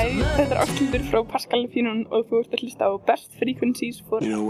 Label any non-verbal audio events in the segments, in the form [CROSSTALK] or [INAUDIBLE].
Hæ, þetta er Ástildur frá Pascal Fínun og þú ert að hlusta á Best Frequencies for You know,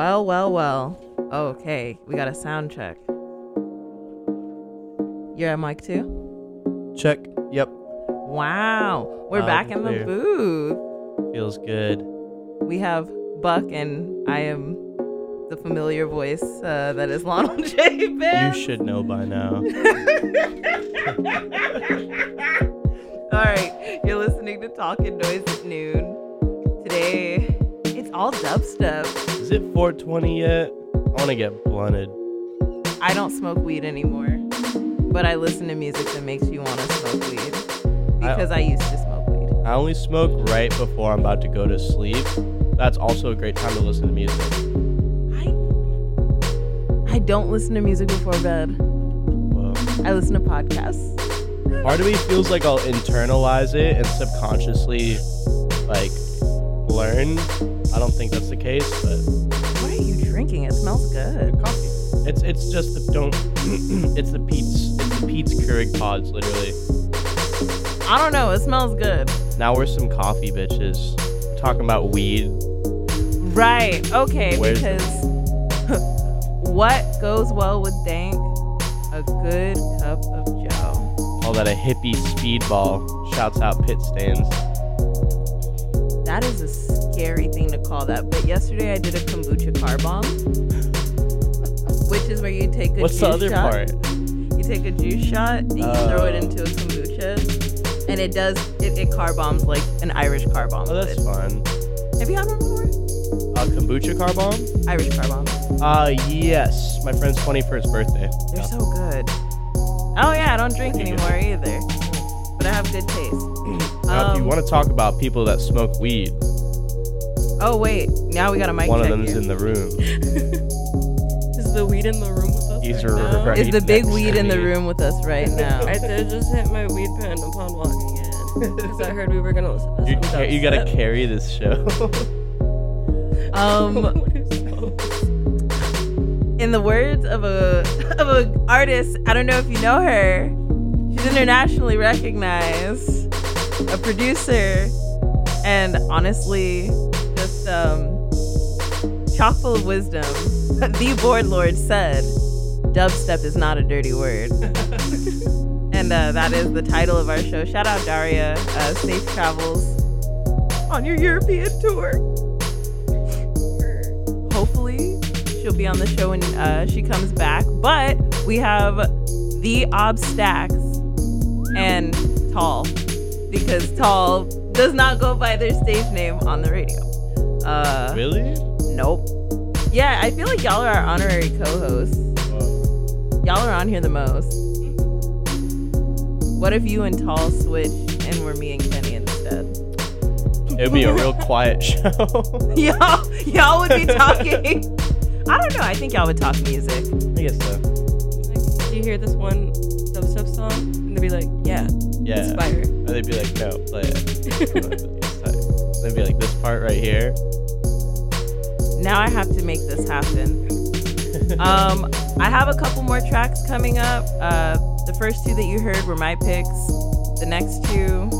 Well, well, well. Okay, we got a sound check. You're at mic two? Check. Yep. Wow. We're Loud back in the clear. booth. Feels good. We have Buck, and I am the familiar voice uh, that is Lionel [LAUGHS] J. You should know by now. [LAUGHS] All right, you're listening to Talking Noise at noon. Today, it's all dubstep. Is it 420 yet? I want to get blunted. I don't smoke weed anymore, but I listen to music that makes you want to smoke weed because I, used to smoke weed. I only smoke right before I'm about to go to sleep. That's also a great time to listen to music. I I don't listen to music before bed. Whoa. I listen to podcasts. Part of me feels like I'll internalize it and subconsciously, like, learn. I don't think that's the case, but What are you drinking? It smells good. coffee. It's it's just the don't. [CLEARS THROAT] it's the Pete's. It's the Pete's Keurig pods, literally. I don't know. It smells good. Now we're some coffee bitches. We're talking about weed. Right. Okay. Where's because [LAUGHS] what goes well with dank? A good cup of Joe. Call that a hippie speedball. Shouts out pit stains. That is a scary thing to call that. But yesterday I did a kombucha car bomb, which is where you take a What's juice the other shot. part? You take a juice shot and you throw it Oh. into a kombucha, and it does it, it car bombs like an Irish car bomb. Oh, that's would. fun. Have you had one before? A kombucha car bomb? Irish car bomb. Uh, yes. My friend's 21st birthday. They're Yeah. so good. Oh yeah, I don't drink anymore either, but I have good taste. Now, if you Um, want to talk about people that smoke weed, Oh wait, now we got a mic one of check them's here. in the room. [LAUGHS] Is the weed in the room with us? He's right now? right Is the big weed in the room with us right now? [LAUGHS] I did just hit my weed pen upon walking in because I heard we were gonna listen to You, some ca- you gotta carry this show. [LAUGHS] Um, in the words of a of a artist, I don't know if you know her. She's internationally recognized, a producer, and honestly, just um, chock full of wisdom. [LAUGHS] the board lord said, "Dubstep is not a dirty word." [LAUGHS] And uh, that is the title of our show. Shout out Daria. Uh, safe travels on your European tour. Hopefully, she'll be on the show when uh, she comes back. But we have the Obstacks and Tal because Tal does not go by their stage name on the radio. Uh, really? Nope. Yeah, I feel like y'all are our honorary co-hosts. Y'all are on here the most. What if you and Tal switch and we're me and Kenny instead? It'd be a real quiet [LAUGHS] show. y'all, y'all would be talking. I don't know. I think y'all would talk music. I guess so. Do you hear this one dubstep song? And they'd be like, "Yeah, Yeah. it's fire." And they'd be like, no, play it. they'd be like, this part right here. Now I have to make this happen. Um, I have a couple more tracks coming up. Uh, the first two that you heard were my picks. The next two,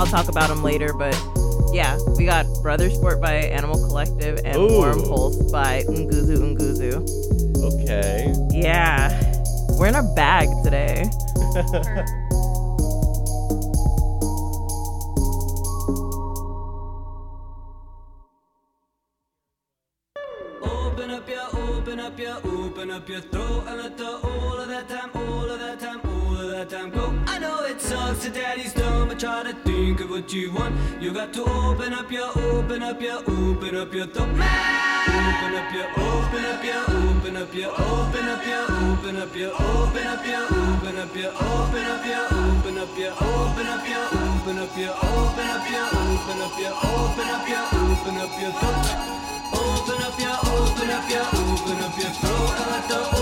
I'll talk about them later. But yeah, we got Brother Sport by Animal Collective and Ooh. Warm Pulse by Nguzunguzu. Okay. Yeah, we're in a bag today. [LAUGHS] got to open up your, open up your, open up your throat. Open up your, open up your, open up your, open up your, open up your, open up your, open up your, open up your, open up your, open up your, open up your, open up your, open up your, open up your, open up your throat. Open up your, open up your, open up your throat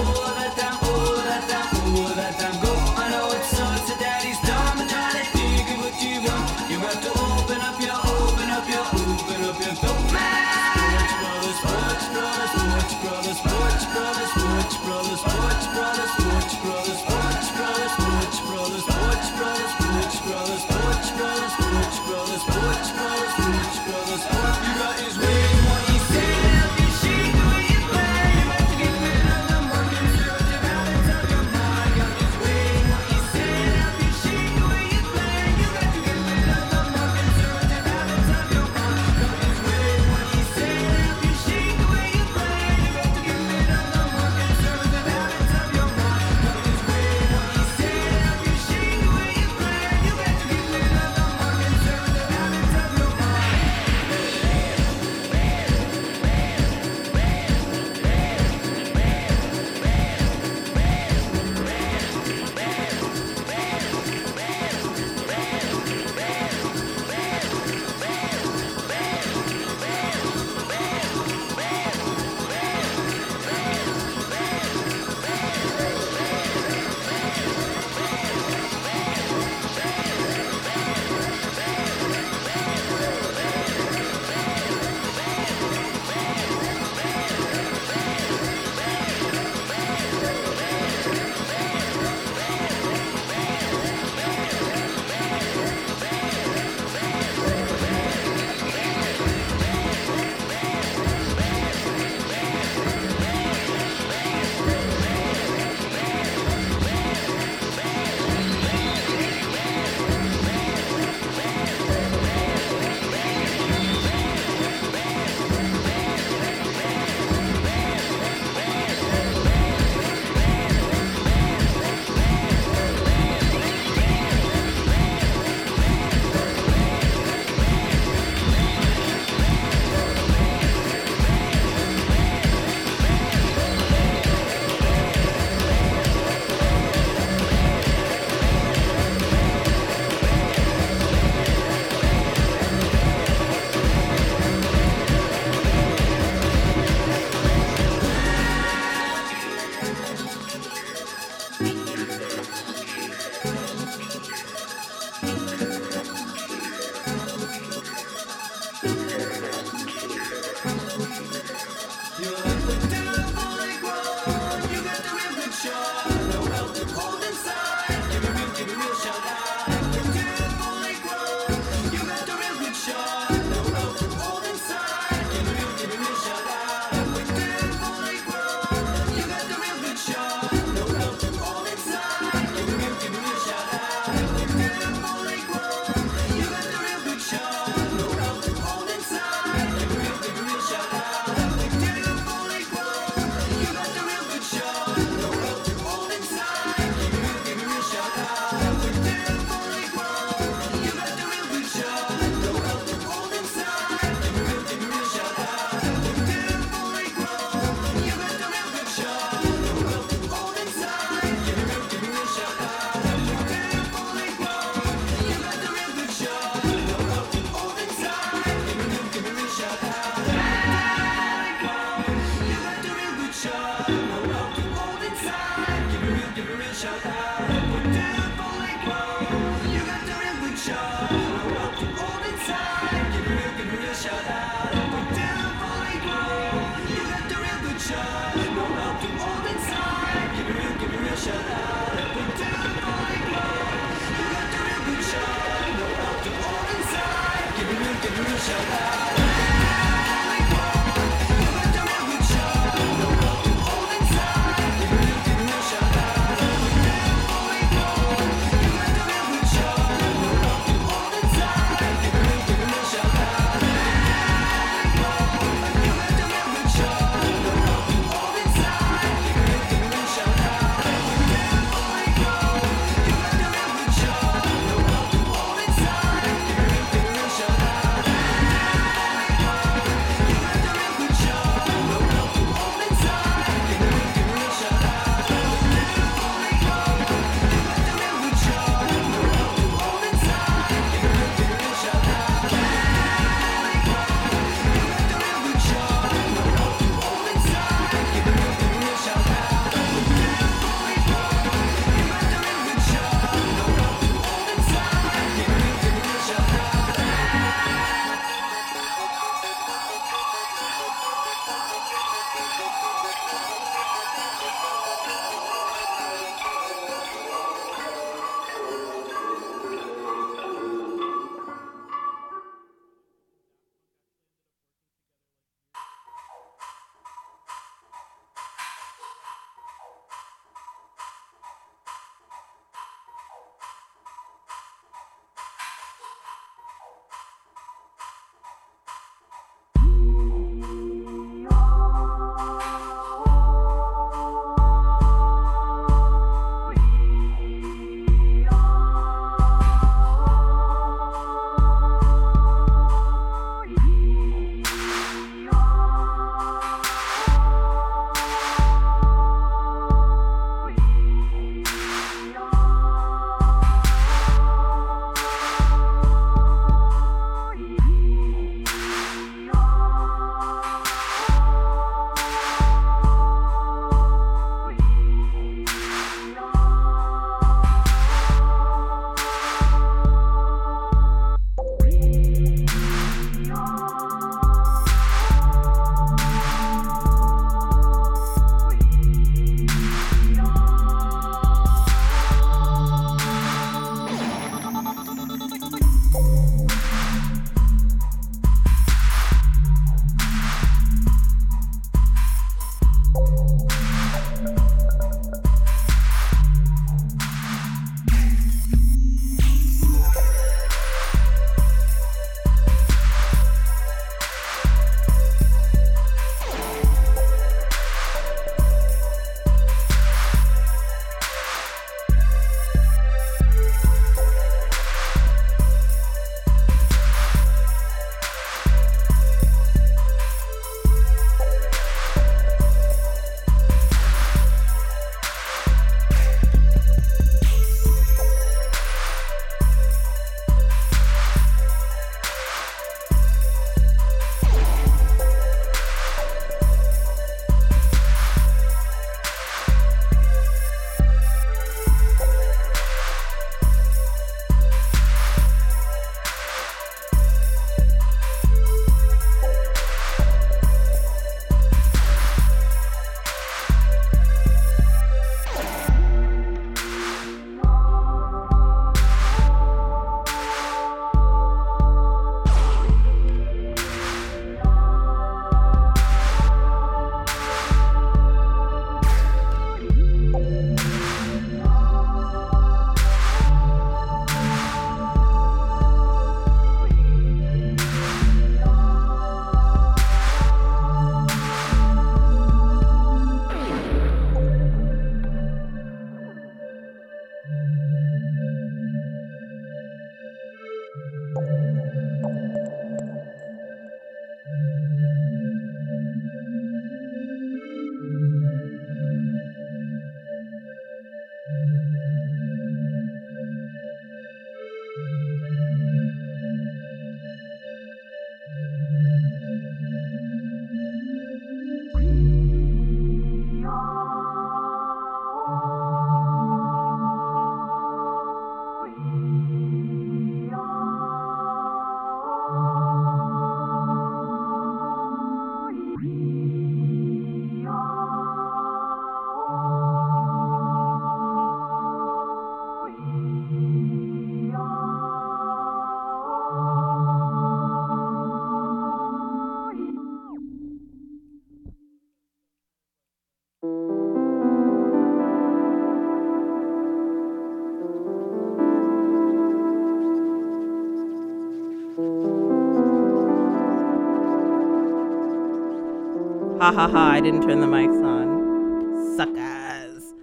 Ha ha ha! I didn't turn the mics on. Suckers.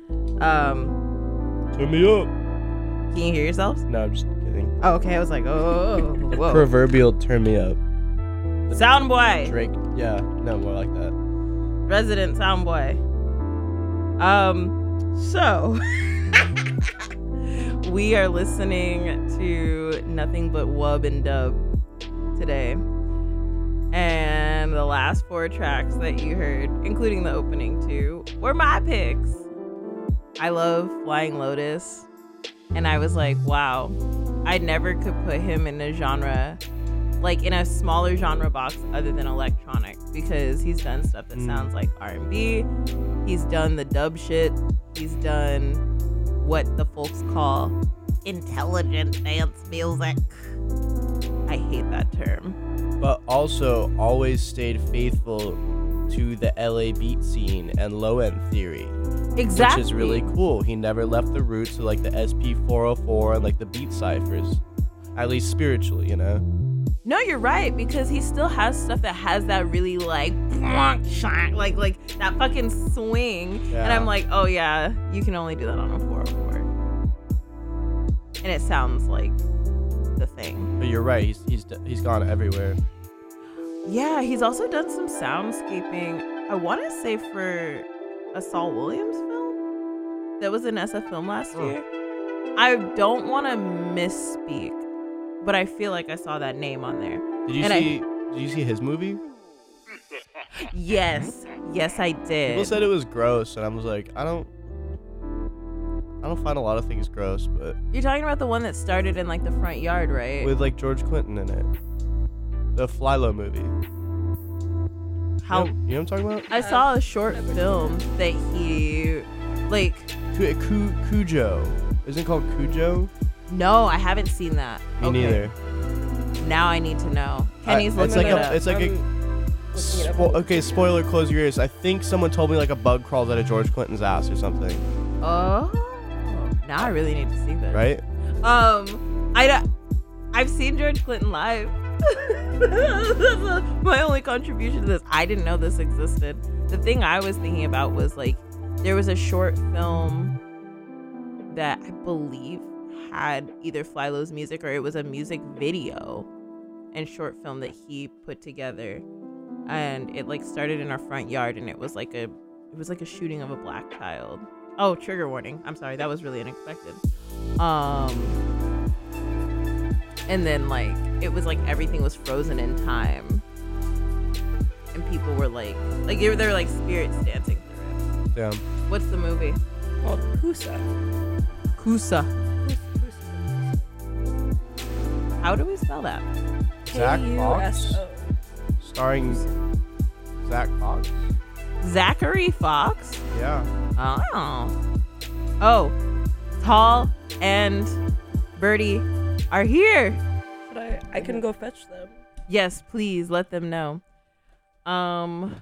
Um, Turn me up. can you hear yourselves? No, I'm just kidding. Oh, okay. I was like, oh, [LAUGHS] whoa. Proverbial turn me up. Sound boy. Drake. Yeah, no, more like that. resident sound boy. Um, so [LAUGHS] we are listening to nothing but Wub and Dub today. And the last four tracks that you heard, including the opening two, were my picks. I love Flying Lotus. And I was like, wow, I never could put him in a genre like in a smaller genre box other than electronic because he's done stuff that Mm. sounds like R&B. He's done the dub shit. He's done what the folks call intelligent dance music. I hate that term. But also always stayed faithful to the LA beat scene and low end theory, Exactly. which is really cool. He never left the roots of like the SP 404 and like the beat ciphers, at least spiritually, you know. No, you're right because he still has stuff that has that really like like like that fucking swing, and I'm like, oh yeah, you can only do that on a 404, and it sounds like the thing. But you're right. He's he's he's gone everywhere. Yeah, he's also done some soundscaping. I want to say for a Saul Williams film that was an SF film last Oh. year. I don't want to misspeak, but I feel like I saw that name on there. Did you And I- see? did you see his movie? Yes, yes, I did. People said it was gross, and I was like, I don't. I don't find a lot of things gross, but You're talking about the one that started in like the front yard, right? with like George Clinton in it, the Flylo movie. How you know, you know what I'm talking about? I saw a short film that he, like, Cu- Cu- Cujo. Isn't it called Cujo? no, I haven't seen that. Me Okay, neither. Now I need to know. Kenny's I- it's looking like it a, up. it's like a. Looking it up Spo- okay, spoiler. Close your ears. I think someone told me like a bug crawls out of George Clinton's ass or something. oh, now I really need to see this. Right? Um, I I've seen George Clinton live. [LAUGHS] My only contribution to this. I didn't know this existed. The thing I was thinking about was like there was a short film that I believe had either Flylo's music or it was a music video and short film that he put together and it like started in our front yard and it was like a it was like a shooting of a black child oh trigger warning. I'm sorry. That was really unexpected. Um and then like it was like everything was frozen in time. And people were like like they were, they were like spirits dancing through it. Yeah. what's the movie? Called Kuso. Kuso. How do we spell that? Zach Fox, K-U-S-O. starring Zach Fox. Zachary fox Yeah. Oh. Oh. Tal and Birdie are here. Should I? I can go fetch them. Yes, please let them know. Um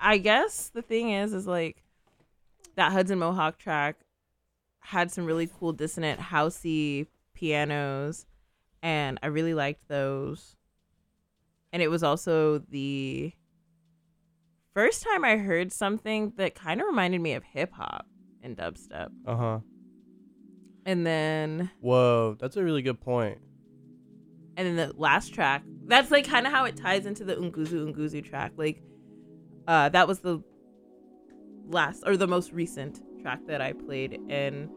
I guess the thing is is like that Hudson Mohawke track had some really cool dissonant housey pianos and I really liked those. And it was also the first time I heard something that kind of reminded me of hip hop and dubstep. Uh huh. And then Whoa, that's a really good point. and then the last track that's like kind of how it ties into the Nguzunguzu track like uh that was the last or the most recent track that i played and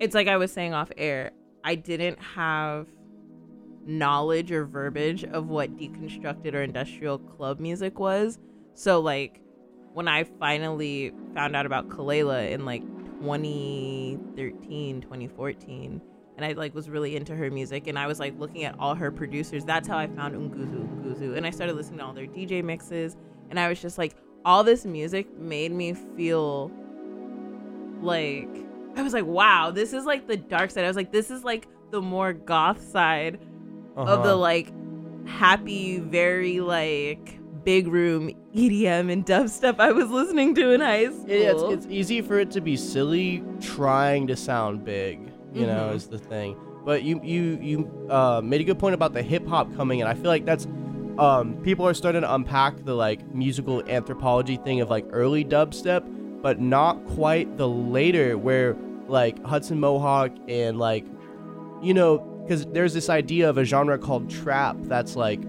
it's like i was saying off air i didn't have knowledge or verbiage of what deconstructed or industrial club music was so like when i finally found out about Kelela in like 2013 2014 and I like was really into her music and I was like looking at all her producers. That's how I found Nguzunguzu. And I started listening to all their DJ mixes and I was just like all this music made me feel like I was like, wow, this is like the dark side. I was like, this is like the more goth side of the Uh-huh. like happy, very like big room EDM and dubstep I was listening to in high school. Yeah, it's, it's easy for it to be silly trying to sound big, you know, Mhm. is the thing. But you you you uh, made a good point about the hip hop coming in. I feel like that's um, people are starting to unpack the like musical anthropology thing of like early dubstep, but not quite the later where like Hudson Mohawke and like, you know, because there's this idea of a genre called trap that's like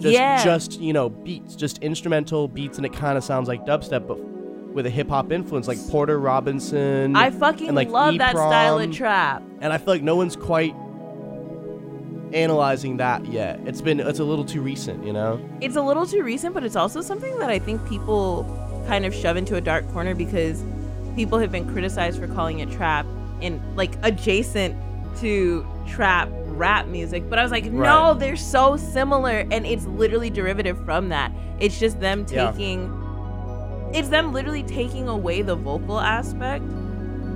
just Yeah. just you know beats, just instrumental beats, and it kind of sounds like dubstep, but with a hip hop influence, like Porter Robinson. I fucking and, like, love that style of trap. and I feel like no one's quite analyzing that yet. It's been it's a little too recent, you know. It's a little too recent, but it's also something that I think people kind of shove into a dark corner because people have been criticized for calling it trap and like adjacent to trap rap music. But I was like, no, Right. they're so similar and it's literally derivative from that. It's just them Yeah. taking it's them literally taking away the vocal aspect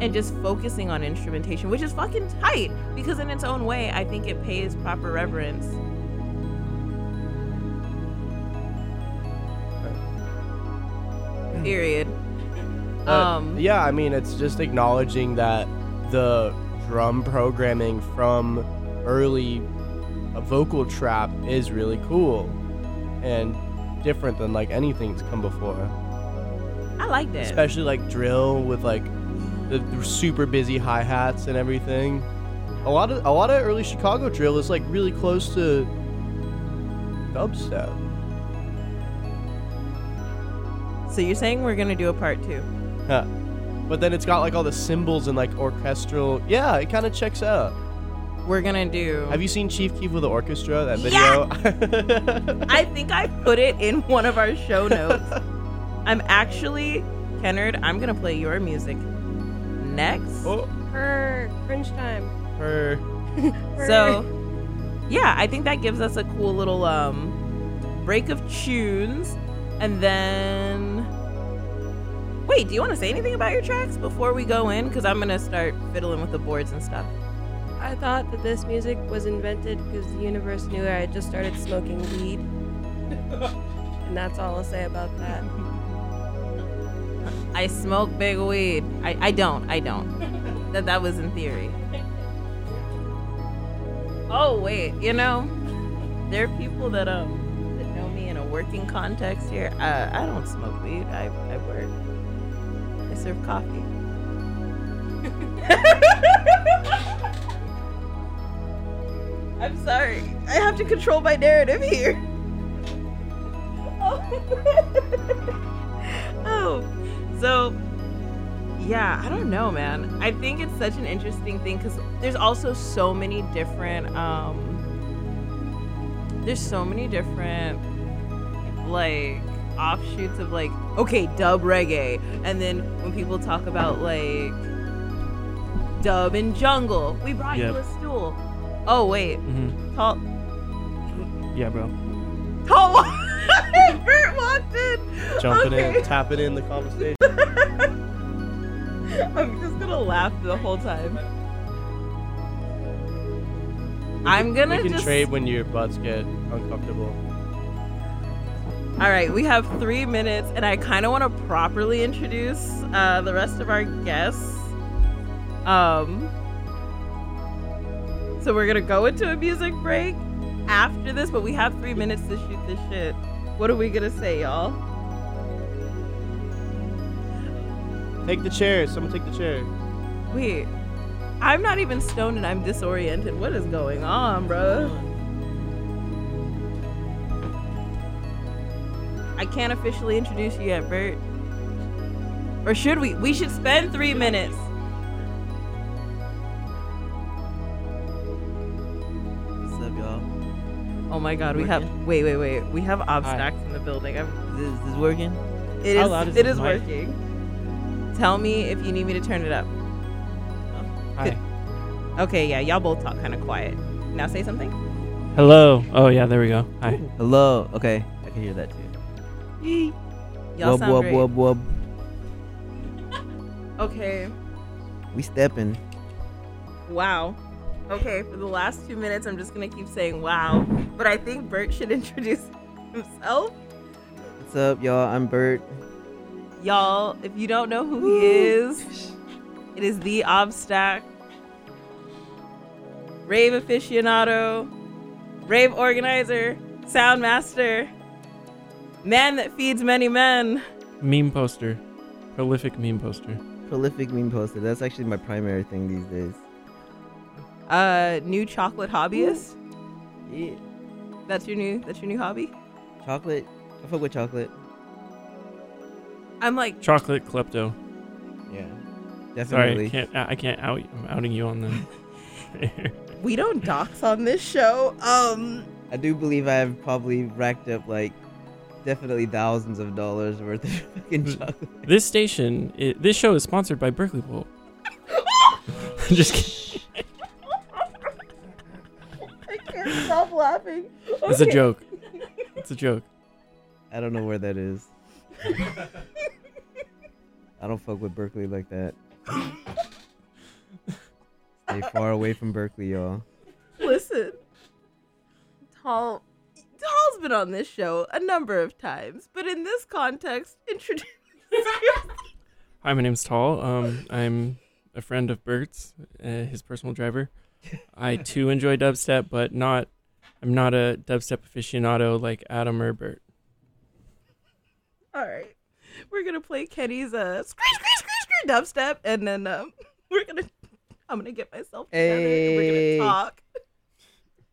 and just focusing on instrumentation, which is fucking tight because in its own way, I think it pays proper reverence. Period. But, Um, yeah, I mean, it's just acknowledging that the drum programming from early vocal trap is really cool and different than like anything that's come before. I like that. Especially like drill with like the, the super busy hi hats and everything. A lot of a lot of early Chicago drill is like really close to dubstep. so you're saying we're gonna do a part two? Huh. But then it's got like all the cymbals and like orchestral. Yeah, it kind of checks out. We're gonna do. Have you seen Chief Keef with the orchestra? That Yeah! video. [LAUGHS] I think I put it in one of our show notes. I'm actually, Kennard. I'm gonna play your music next. oh, Per cringe time. her. So, yeah, I think that gives us a cool little um break of tunes, and then. Wait, do you want to say anything about your tracks before we go in? Because I'm gonna start fiddling with the boards and stuff. I thought that this music was invented because the universe knew I had just started smoking weed. [LAUGHS] and that's all I'll say about that. I smoke big weed. I, I don't. I don't. that that was in theory. Oh wait, you know, there are people that um that know me in a working context here. Uh, I don't smoke weed. I I work. I serve coffee. [LAUGHS] [LAUGHS] I'm sorry. I have to control my narrative here. [LAUGHS] oh, so yeah, I don't know, man. I think it's such an interesting thing because there's also so many different, um, there's so many different, like, offshoots of like, okay, dub reggae. And then when people talk about like dub and jungle, we brought you a stool. Oh, wait. hmm Tal, Yeah, bro. Tal. [LAUGHS] Bert walked in. Jumping Okay. in, tapping in the conversation. [LAUGHS] I'm just gonna laugh the whole time. I'm gonna we can just. trade when your butts get uncomfortable. All right, we have three minutes, and I kind of want to properly introduce uh, the rest of our guests. Um, so we're gonna go into a music break after this, but we have three minutes to shoot this shit. What are we gonna say, y'all? Take the chair. Someone take the chair. Wait, I'm not even stoned and I'm disoriented. What is going on, bro? I can't officially introduce you yet, Bert. Or should we? We should spend three minutes. Oh my god, we have. Wait, wait, wait. We have obstacles in the building. I'm, Is this, this working? it How is. loud is it this is mic? working. Tell me if you need me to turn it up. Hi. Okay, yeah, y'all both talk kind of quiet. Now say something. Hello. Oh yeah, there we go. Hi. Hello. Okay, I can hear that too. Y'all wub sound wub great. wub wub. [LAUGHS] Okay. We stepping. Wow. Okay, for the last two minutes, I'm just gonna keep saying wow. But I think Bert should [LAUGHS] introduce himself. What's up, y'all? I'm Bert. Y'all, if you don't know who he is, it is the Obstack, rave aficionado, rave organizer, Sound master. Man that feeds many men. Meme poster. Prolific meme poster. Prolific meme poster. That's actually my primary thing these days. Uh new chocolate hobbyist. Yeah. That's your new that's your new hobby? Chocolate. I fuck with chocolate. I'm like Chocolate klepto. Yeah. Sorry, Definitely. I can't. I can't out. I'm outing you on the. [LAUGHS] we don't dox on this show. Um I do believe I've probably racked up like definitely thousands of dollars worth of [LAUGHS] fucking chocolate. this station. It, this show is sponsored by Berkeley Bowl. [LAUGHS] Just kidding. Stop laughing. It's a joke. It's a joke. I don't know where that is. [LAUGHS] I don't fuck with Berkeley like that. Stay far away from Berkeley, y'all. Listen. Tal Tal's been on this show a number of times, but in this context, introduce Hi, my name's Tal. Um, I'm a friend of Bert's, uh, his personal driver. I too enjoy dubstep, but not. I'm not a dubstep aficionado like Adam or Bert. All right. We're gonna play Kenny's uh scree scree scree scree dubstep and then um [LAUGHS] we're gonna I'm gonna get myself together and we're gonna talk.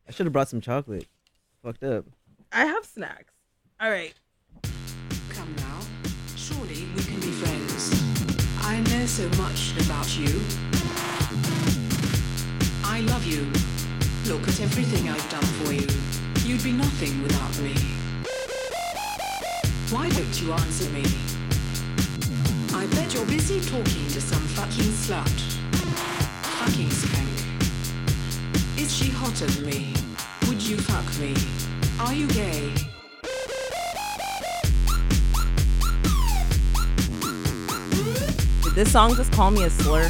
I should have brought some chocolate. Fucked up. I have snacks. All right. Come now. Surely we can be friends. I know so much about you. I love you. Look at everything I've done for you. You'd be nothing without me. Why don't you answer me? I bet you're busy talking to some fucking slut. Fucking skank. Is she hotter than me? Would you fuck me? Are you gay? Did this song just call me a slur?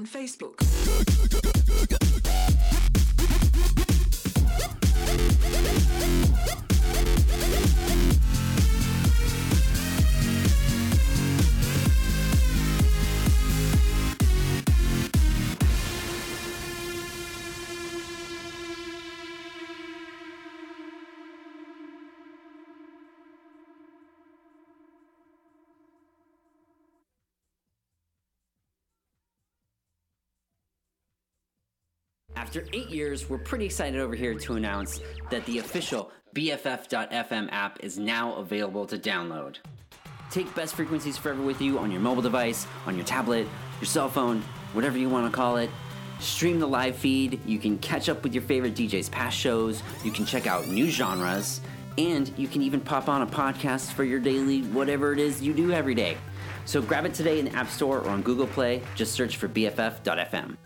On Facebook. After eight years, we're pretty excited over here to announce that the official BFF.FM app is now available to download. Take Best Frequencies Forever with you on your mobile device, on your tablet, your cell phone, whatever you want to call it. Stream the live feed, you can catch up with your favorite DJs' past shows, you can check out new genres, and you can even pop on a podcast for your daily whatever it is you do every day. So grab it today in the App Store or on Google Play. Just search for BFF.FM.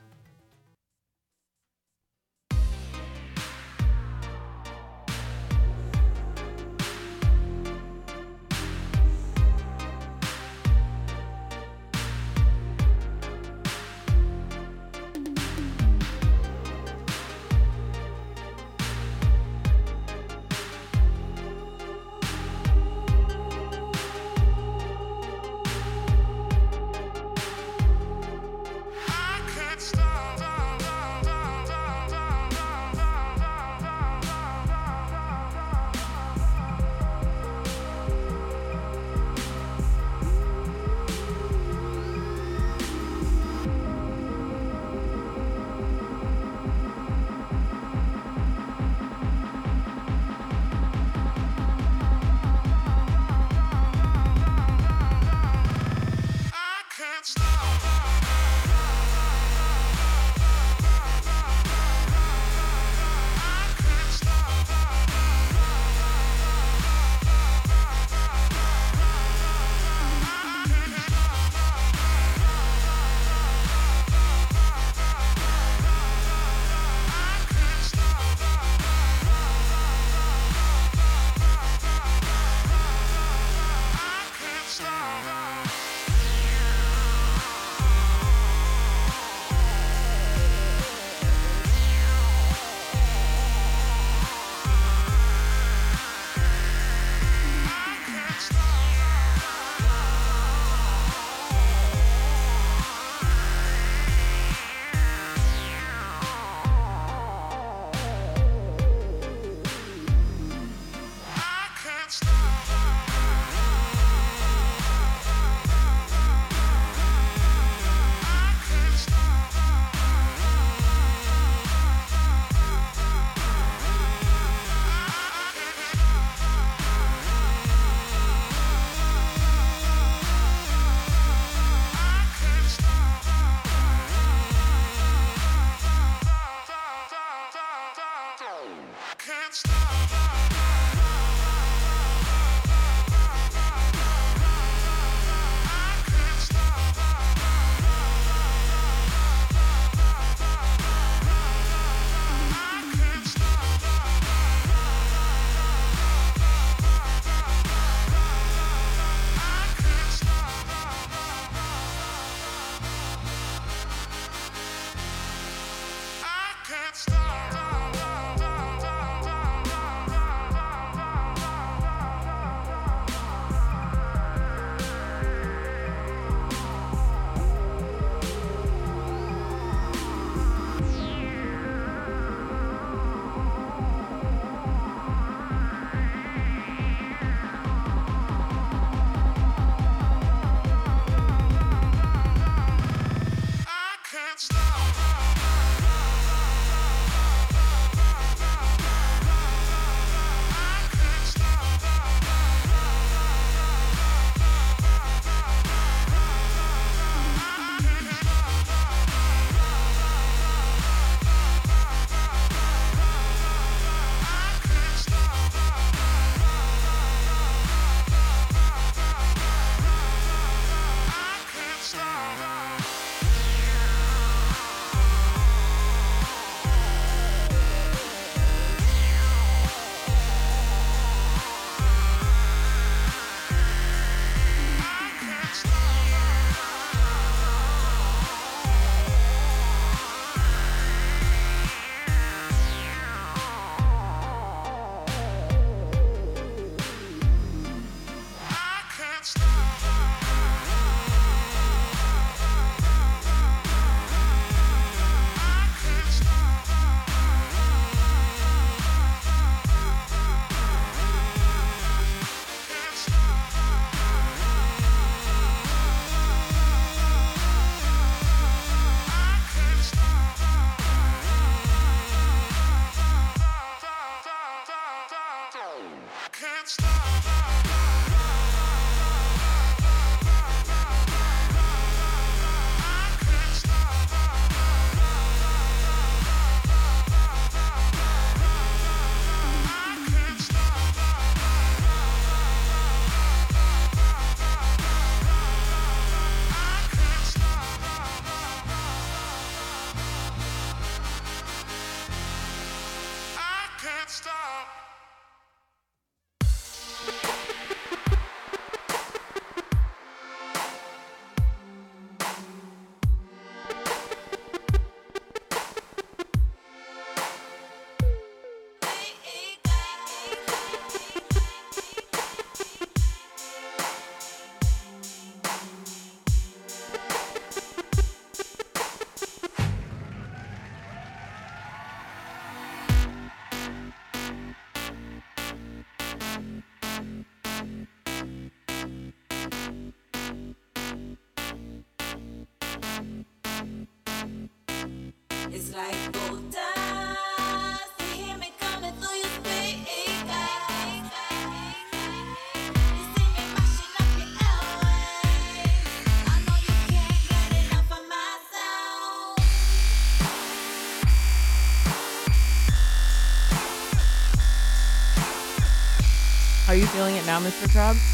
Are you feeling it now, Mr. Krabs?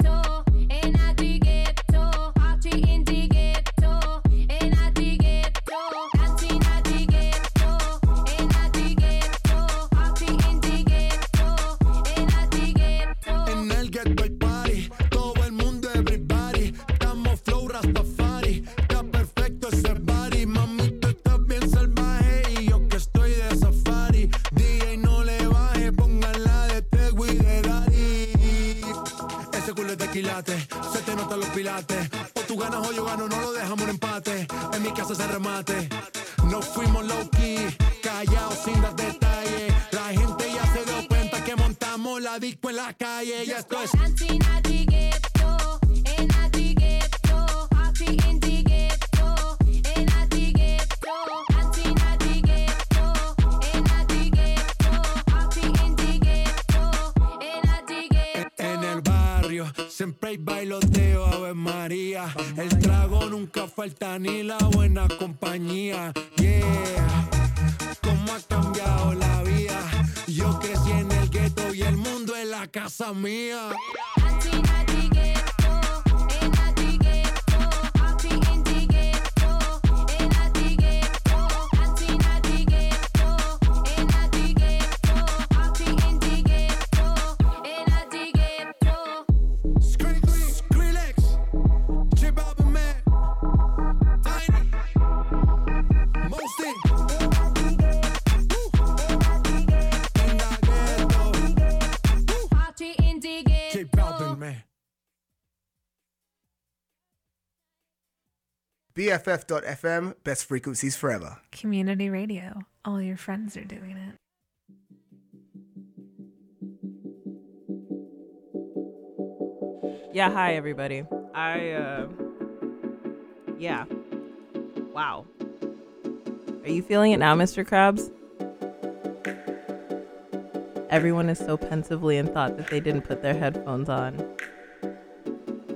BFF.FM, best frequencies forever. Community radio. All your friends are doing it. Yeah, hi everybody. I uh yeah. Wow. Are you feeling it now, Mr. Krabs? Everyone is so pensively in thought that they didn't put their headphones on.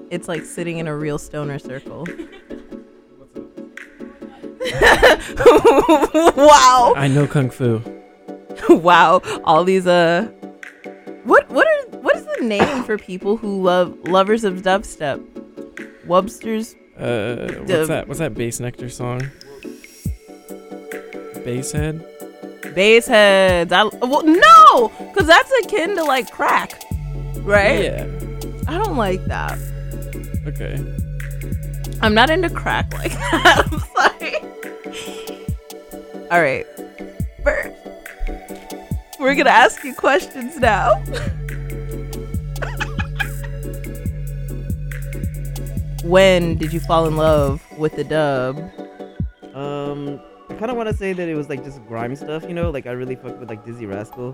It's like sitting in a real stoner circle. [LAUGHS] [LAUGHS] wow. I know kung fu. [LAUGHS] wow. All these uh what what are what is the name for people who love lovers of dubstep? Webster's Uh, Dub. what's that? What's that Bassnectar song? Basshead. bass heads. I well no, because that's akin to like crack, right? Yeah. I don't like that. Okay. I'm not into crack like [LAUGHS] that. I'm sorry. All right, Bert. We're gonna ask you questions now. [LAUGHS] when did you fall in love with the dub? Um, I kind of want to say that it was like just grime stuff, you know. Like I really fucked with like Dizzee Rascal.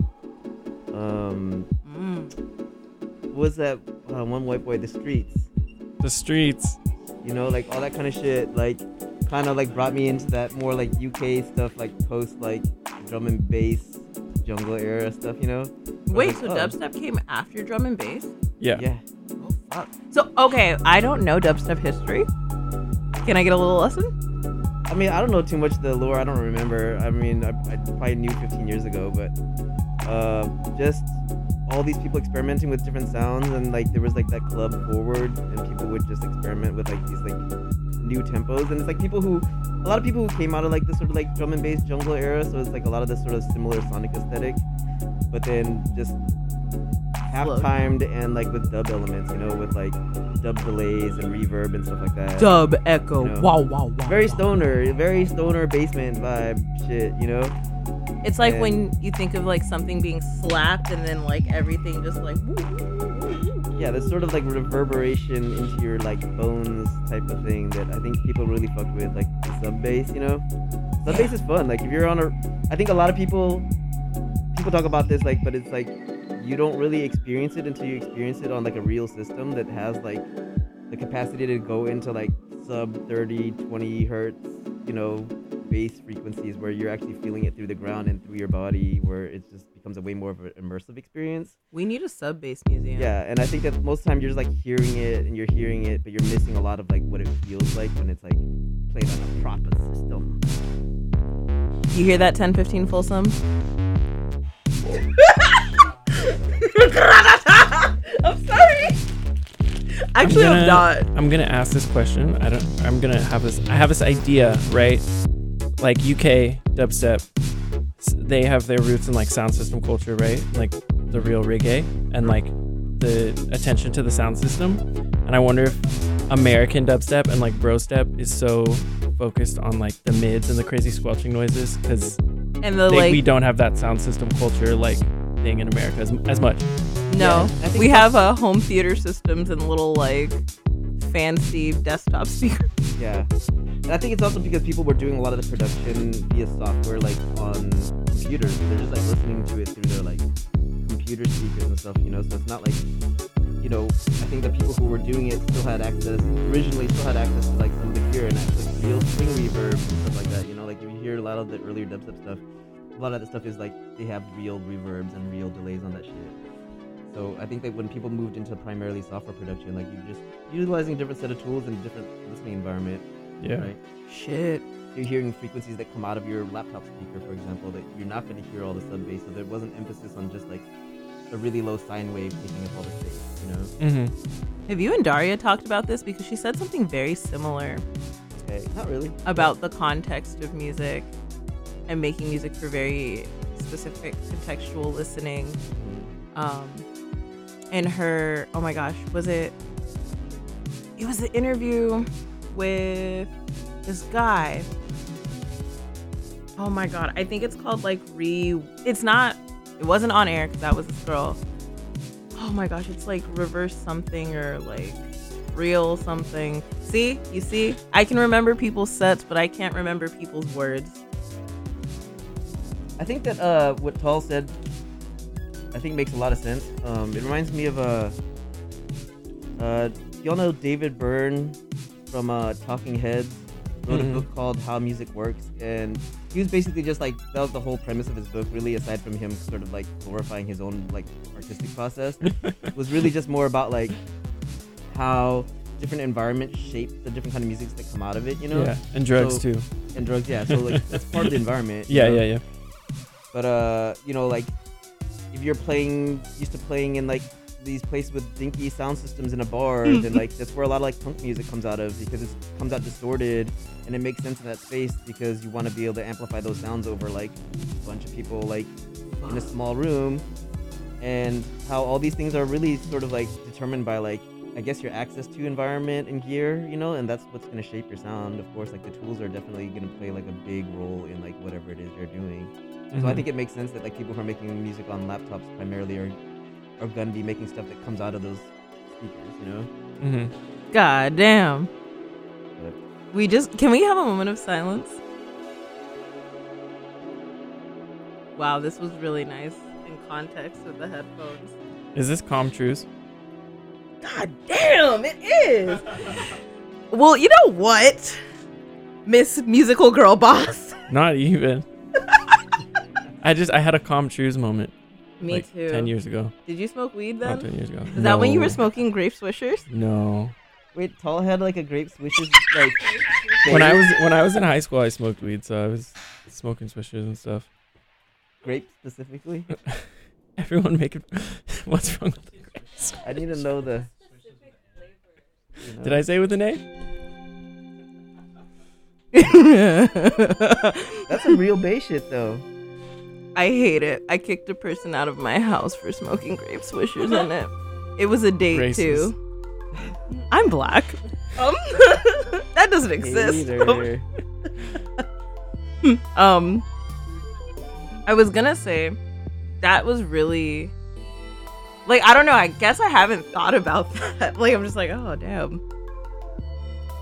Um, what was that uh, one white boy, The Streets? The Streets. You know, like all that kind of shit. Like, kind of like brought me into that more like UK stuff, like post like drum and bass, jungle era stuff. You know. I Wait, like, so oh. dubstep came after drum and bass? Yeah. Yeah. Fuck. So okay, I don't know dubstep history. Can I get a little lesson? I mean, I don't know too much of the lore. I don't remember. I mean, I, I probably knew 15 years ago, but uh, just all these people experimenting with different sounds, and like there was like that club forward, and people would just experiment with like these like new tempos, and it's like people who, a lot of people who came out of like this sort of like drum and bass jungle era, so it's like a lot of this sort of similar sonic aesthetic, but then just half timed and like with dub elements, you know, with like dub delays and reverb and stuff like that. Dub echo. you know. Wow, wow, wow. Very stoner, very stoner basement vibe shit, you know. It's like And- when you think of like something being slapped and then like everything just like yeah, this sort of like reverberation into your like bones type of thing that I think people really fuck with, like the sub bass, you know. Sub bass is fun. Like if you're on a, I think a lot of people, people talk about this like, but it's like you don't really experience it until you experience it on like a real system that has like the capacity to go into like sub 30, 20 hertz, you know, bass frequencies where you're actually feeling it through the ground and through your body, where it just becomes a way more of an immersive experience. We need a sub bass museum. Yeah, and I think that most of the time you're just like hearing it and you're hearing it, but you're missing a lot of like what it feels like when it's like played on a proper system. You hear that 1015 Folsom? [LAUGHS] I'm sorry. Actually, I'm, gonna, not. I'm gonna ask this question. I don't. I'm gonna have this. I have this idea, right? Like UK dubstep, they have their roots in like sound system culture, right? Like the real reggae and like the attention to the sound system. And I wonder if American dubstep and like bro step is so focused on like the mids and the crazy squelching noises because And the, like- we don't have that sound system culture like thing in America as, as much. No, we have uh, home theater systems and little like fancy desktop [LAUGHS] speakers. Yeah. And I think it's also because people were doing a lot of the production via software, like on computers. They're just like listening to it through their like computer speakers and stuff, you know. So it's not like, you know, I think the people who were doing it still had access, originally still had access to like some of the gear and actually real string reverb and stuff like that. You know, like if you hear a lot of the earlier dubstep stuff, a lot of the stuff is like they have real reverbs and real delays on that shit. So I think that when people moved into primarily software production, like you're just utilizing a different set of tools and a different listening environment. Yeah. Right. Shit. You're hearing frequencies that come out of your laptop speaker, for example, that you're not going to hear all the sub bass. So there wasn't emphasis on just like a really low sine wave taking up all the space. You know. Mm-hmm. Have you and Daria talked about this? Because she said something very similar Okay. Not really. about the context of music and making music for very specific contextual listening. Um, and her, oh my gosh, was it? It was the interview with this guy. Oh my god, I think it's called like re. It's not. It wasn't on air because that was this girl. Oh my gosh, it's like reverse something or like real something. See, you see, I can remember people's sets, but I can't remember people's words. I think that uh, what Tal said, I think makes a lot of sense. Um, it reminds me of a. Uh, uh, y'all know David Byrne from uh, Talking Heads wrote Mhm. a book called How Music Works, and he was basically just like that was the whole premise of his book. Really, aside from him sort of like glorifying his own like artistic process, [LAUGHS] was really just more about like how different environments shape the different kind of musics that come out of it. You know, Yeah, and drugs So- too. And drugs, yeah. So like that's part of the environment. [LAUGHS] Yeah, know? yeah, yeah. But uh, you know, like if you're playing used to playing in like these places with dinky sound systems in a bar, hmm. then like that's where a lot of like punk music comes out of because it comes out distorted and it makes sense in that space because you want to be able to amplify those sounds over like a bunch of people like in a small room and how all these things are really sort of like determined by like I guess your access to environment and gear, you know, and that's what's gonna shape your sound. Of course, like the tools are definitely gonna play like a big role in like whatever it is you're doing. So I think it makes sense that like people who are making music on laptops primarily are are gonna be making stuff that comes out of those speakers, you know. Mm-hmm. God damn. But We just can we have a moment of silence? Wow, this was really nice in context of the headphones. Is this calm truce? God damn, it is. well, you know what, Miss Musical Girl Boss. Not even. [LAUGHS] I just I had a calm truce moment. Me like, too. Ten years ago. Did you smoke weed then? Not ten years ago. Is that when you were smoking grape swishers? No. Wait, Tal had like a grape swishers like [LAUGHS] When I was when I was in high school, I smoked weed, so I was smoking swishers and stuff. grape specifically. [LAUGHS] Everyone make it. [LAUGHS] What's wrong with the grapes? I need to know the. you know. Did I say with an A? That's some real bass shit though. I hate it. I kicked a person out of my house for smoking grape swishers in it. It was a date Racist. too. I'm black. Um, [LAUGHS] that doesn't exist. [LAUGHS] Um, I was gonna say that was really like I don't know. I guess I haven't thought about [LAUGHS] that. Like I'm just like, oh damn.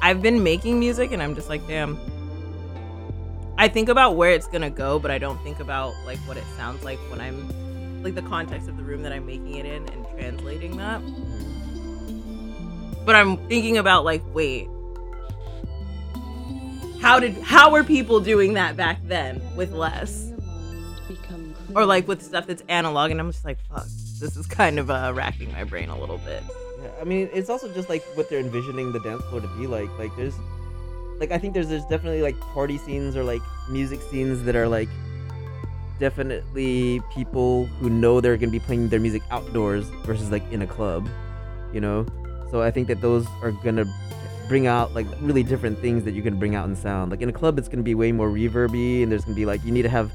I've been making music and I'm just like, damn. I think about where it's gonna go, but I don't think about like what it sounds like when I'm like the context of the room that I'm making it in and translating that. But I'm thinking about like, wait, How did how were people doing that back then with less? Or like with stuff that's analog, and I'm just like, fuck, this is kind of uh, racking my brain a little bit. Yeah, I mean, it's also just like what they're envisioning the dance floor to be like. Like, there's, like, I think there's there's definitely like party scenes or like music scenes that are like definitely people who know they're gonna be playing their music outdoors versus like in a club, you know. So I think that those are gonna bring out like really different things that you can bring out in sound. Like in a club, it's gonna be way more reverby, and there's gonna be like you need to have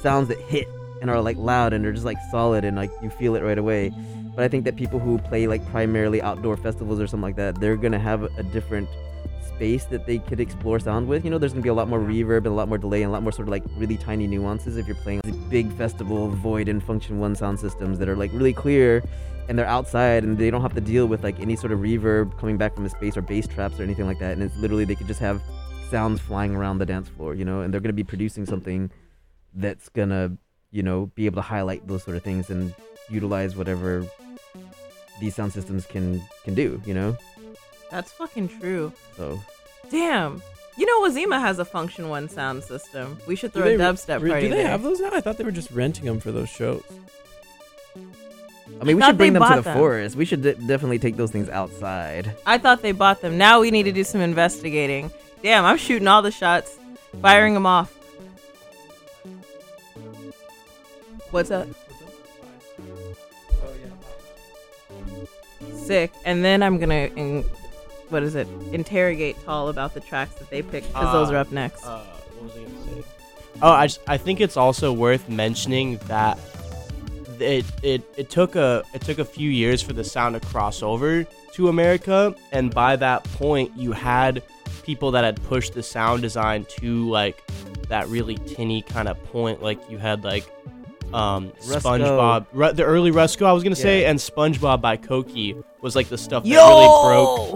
sounds that hit and are like loud and they're just like solid and like you feel it right away. But I think that people who play like primarily outdoor festivals or something like that, they're gonna have a different space that they could explore sound with. You know, there's gonna be a lot more reverb and a lot more delay and a lot more sort of like really tiny nuances if you're playing these big festival void and Funktion-One sound systems that are like really clear and they're outside and they don't have to deal with like any sort of reverb coming back from a space or bass traps or anything like that. And it's literally they could just have sounds flying around the dance floor, you know, and they're gonna be producing something that's gonna, you know, be able to highlight those sort of things and utilize whatever these sound systems can can do, you know. That's fucking true. So Damn. You know, Wazima has a Funktion-One sound system. We should throw a dubstep re- party Do they there. have those now? I thought they were just renting them for those shows. I mean, we should bring them to the them. forest. We should de- definitely take those things outside. I thought they bought them. Now we need to do some investigating. Damn, I'm shooting all the shots, firing them off. What's up? Sick. And then I'm gonna, in, what is it? Interrogate Tal about the tracks that they picked because those Uh, are up next. uh, what was I gonna say? Oh, I just, I think it's also worth mentioning that it, it it took a it took a few years for the sound to cross over to America, and by that point, you had people that had pushed the sound design to like that really tinny kind of point. Like you had like um SpongeBob, Ru- the early Rusko, I was gonna say, and SpongeBob by Koki was like the stuff that Yo! really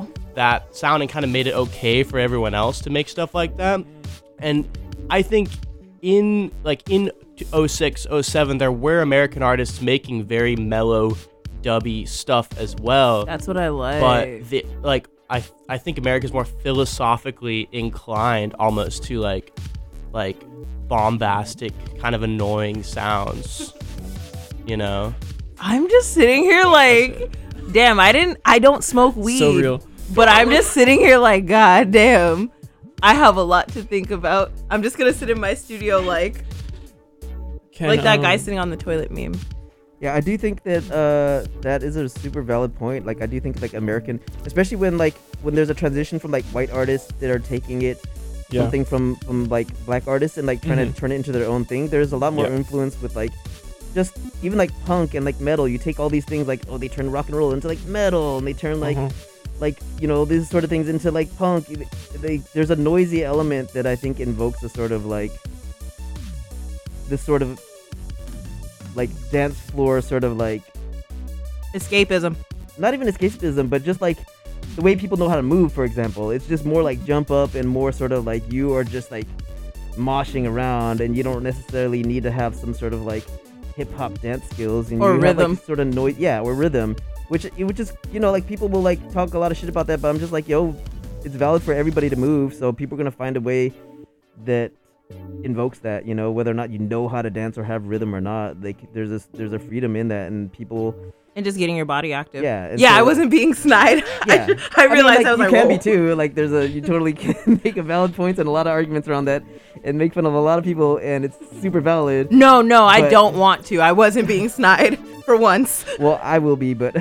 broke that sound and kind of made it okay for everyone else to make stuff like that. And I think in like in 06, 07, there were American artists making very mellow, dubby stuff as well. That's what I like. But the, like I I think America's more philosophically inclined almost to like like bombastic, kind of annoying sounds. You know? I'm just sitting here like, damn, I didn't, I don't smoke weed. So real. But I'm just sitting here like, god damn, I have a lot to think about. I'm just gonna sit in my studio like, Can, like that guy um, sitting on the toilet meme. Yeah, I do think that uh, that is a super valid point. Like, I do think like American, especially when like when there's a transition from like white artists that are taking it Yeah. something from from like black artists and like trying Mhm. to turn it into their own thing. There's a lot more Yeah. influence with like just even like punk and like metal. You take all these things like oh they turn rock and roll into like metal and they turn like Mhm. Like you know these sort of things into like punk. They, there's a noisy element that I think invokes a sort of like this sort of like dance floor sort of like Escapism. not even escapism, but just like the way people know how to move, for example. It's just more like jump up and more sort of like you are just like moshing around and you don't necessarily need to have some sort of like hip hop dance skills and Or you have, like, rhythm. sort of noise yeah, or rhythm. Which which is you know, like people will like talk a lot of shit about that, but I'm just like, yo, it's valid for everybody to move, so people are gonna find a way that invokes that, you know, whether or not you know how to dance or have rhythm or not. Like there's this there's a freedom in that and people And just getting your body active. Yeah, Yeah, so- I wasn't being snide. [LAUGHS] yeah, [LAUGHS] I, realized mean, I was you like, can whoa. be too. Like, there's a you totally [LAUGHS] can make a valid points and a lot of arguments around that, and make fun of a lot of people, and it's super valid. No, no, I don't want to. I wasn't being snide for once. Well, I will be, but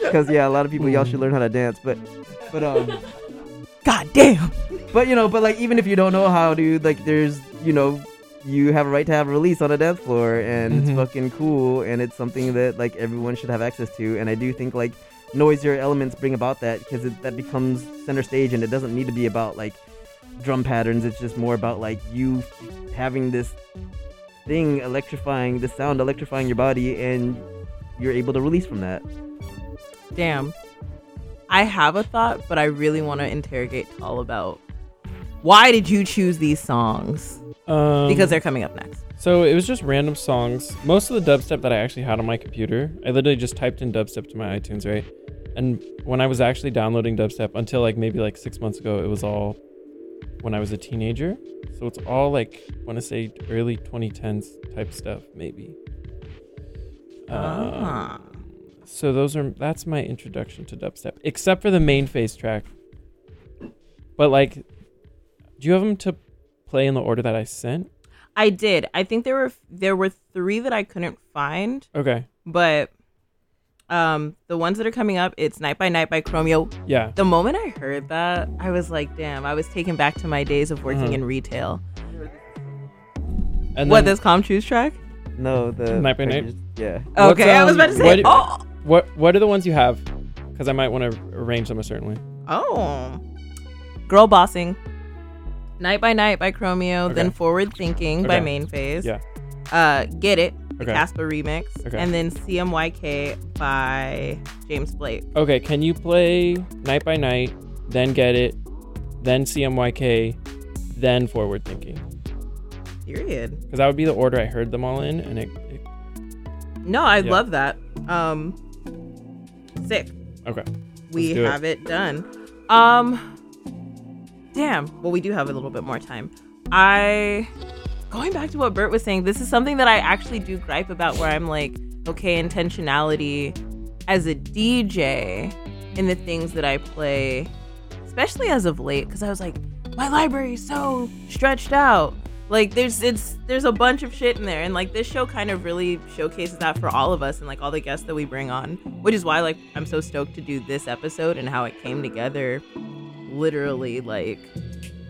because yeah, a lot of people y'all should learn how to dance, but but um, God damn. but you know, but like even if you don't know how to, like there's you know. You have a right to have a release on a dance floor, and it's Mhm. fucking cool, and it's something that like everyone should have access to. And I do think like noisier elements bring about that because that becomes center stage, and it doesn't need to be about like drum patterns. It's just more about like you having this thing electrifying, the sound electrifying your body, and you're able to release from that. Damn. I have a thought, but I really want to interrogate all about why did you choose these songs? Um, because they're coming up next. So it was just random songs. Most of the dubstep that I actually had on my computer, I literally just typed in dubstep to my iTunes, right? And when I was actually downloading dubstep until like maybe like six months ago, it was all when I was a teenager. So it's all like I want to say early 2010s type stuff, maybe. Ah. Um, so those are that's my introduction to dubstep, except for the Main Phase track. But like, do you have them to play in the order that I sent? I did. I think there were there were three that I couldn't find. Okay. But um the ones that are coming up, it's Night by Night by Chromeo. Yeah. The moment I heard that, I was like, damn, I was taken back to my days of working Mhm. in retail. And what then- this Com Truise track? No, the Night by Night. Yeah. Okay, I was about to say, What, oh. what what are the ones you have? Because I might want to arrange them a certain way. Oh. Girl Bossing. Night by Night by Chromeo, then Forward Thinking by Main Phase. Yeah. Uh Get It, the Okay. Caspa remix. Okay. And then CMYK by James Blake. Okay, can you play Night by Night, then Get It, then CMYK, then Forward Thinking? Period. Because that would be the order I heard them all in, and it. it No, I Yeah. love that. Um sick. okay. we have it. done. Um, damn. Well, we do have a little bit more time. I going back to what Bert was saying. This is something that I actually do gripe about, where I'm like, okay, intentionality as a DJ in the things that I play, especially as of late, because I was like, my library is so stretched out. Like there's it's there's a bunch of shit in there, and like this show kind of really showcases that for all of us, and like all the guests that we bring on, which is why like I'm so stoked to do this episode and how it came together, literally like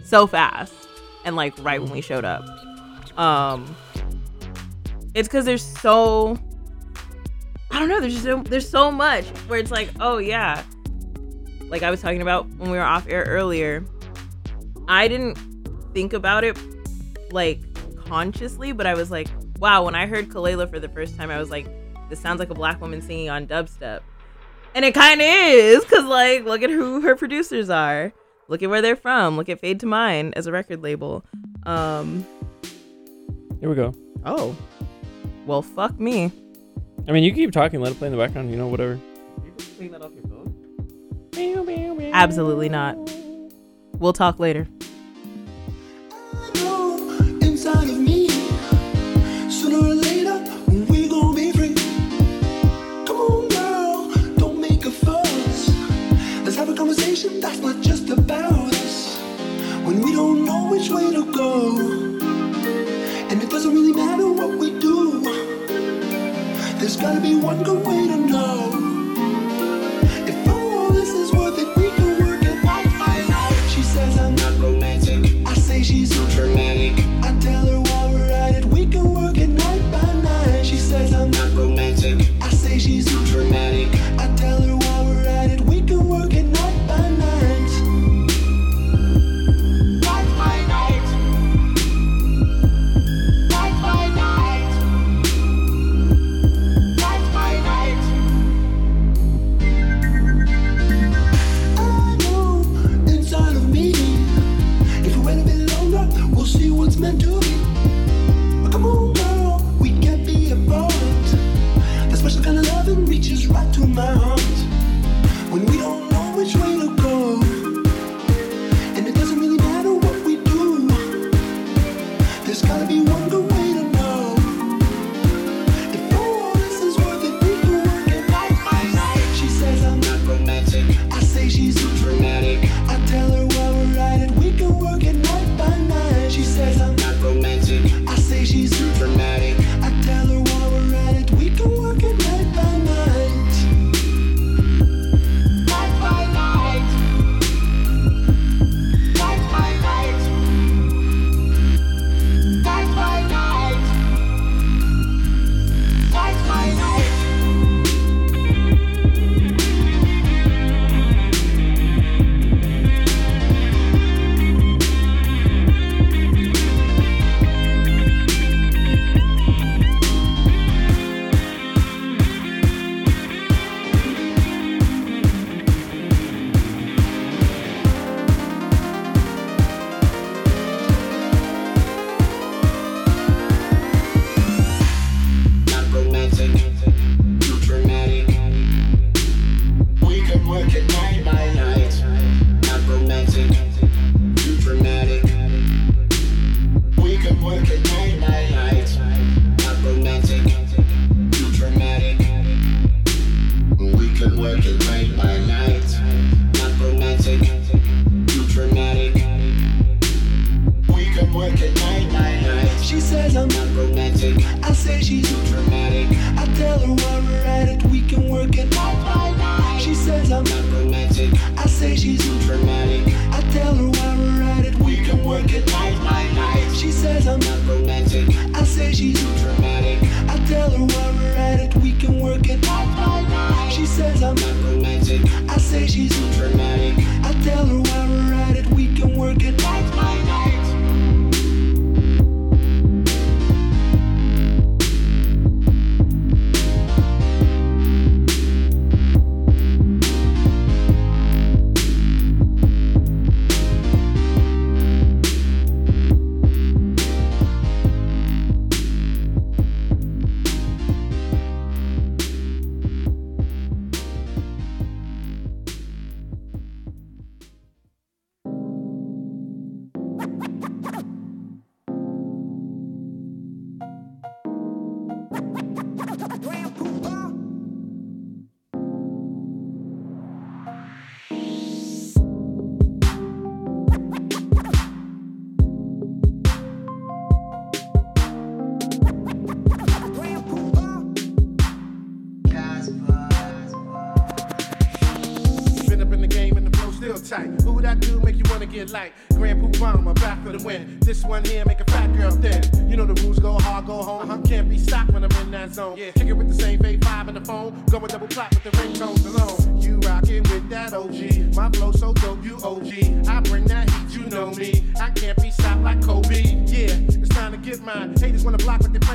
so fast, and like right when we showed up. Um, it's because there's so I don't know. There's just so, there's so much where it's like, oh yeah, like I was talking about when we were off air earlier. I didn't think about it like consciously, but I was like, wow. When I heard Kelela for the first time, I was like, this sounds like a black woman singing on dubstep, and it kind of is, cause like, look at who her producers are. Look at where they're from. Look at Fade to Mind as a record label. Um, Here we go. oh, well, fuck me. I mean, you keep talking, let it play in the background, you know, whatever. Clean that off your phone. Absolutely not. We'll talk later. inside of me. Sooner or later, that's not just about us. When we don't know which way to go, and it doesn't really matter what we do. There's gotta be one good way to know.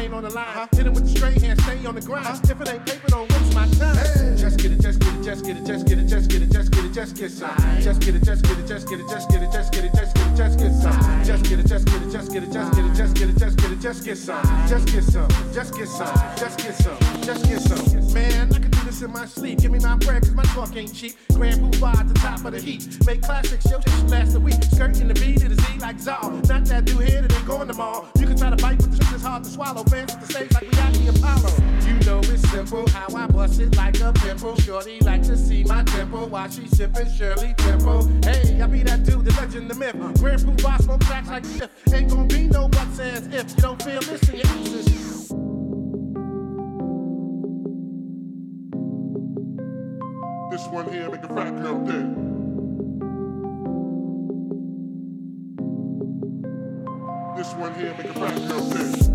Block what they playing on the line. Hit 'em with the straight hand, stay on the grind. If it ain't paper, don't waste my time. Just get it, just get it, just get it, just get it, just get it, just get it, just get some. Just get it, just get it, just get it, just get it, just get it, just get it, just get some. Just get it, just get it, just get it, just get it, just get it, just get it, just get some. Just get some, just get some, just get some, just get some. Man, I could do this in my sleep. Give me my bread, cause my talk ain't cheap. Grand Puba at the top of the heat. Make classics, yo, just last a week. Skirting the beat to the Z like Zal. Not that dude here that ain't going mall. You can try to bite, but the truth is hard to swallow. Fans at the stage like we at the Apollo. You know it's simple how I bust it like a pimple. Shorty like to see my tempo while she sipping Shirley Temple. Hey, I be that dude, the legend, the myth. Grand Puba smoke tracks like this. Ain't gonna be no buts ands if you don't feel this in your one here make a fat girl dead. This one here make a fat girl dead.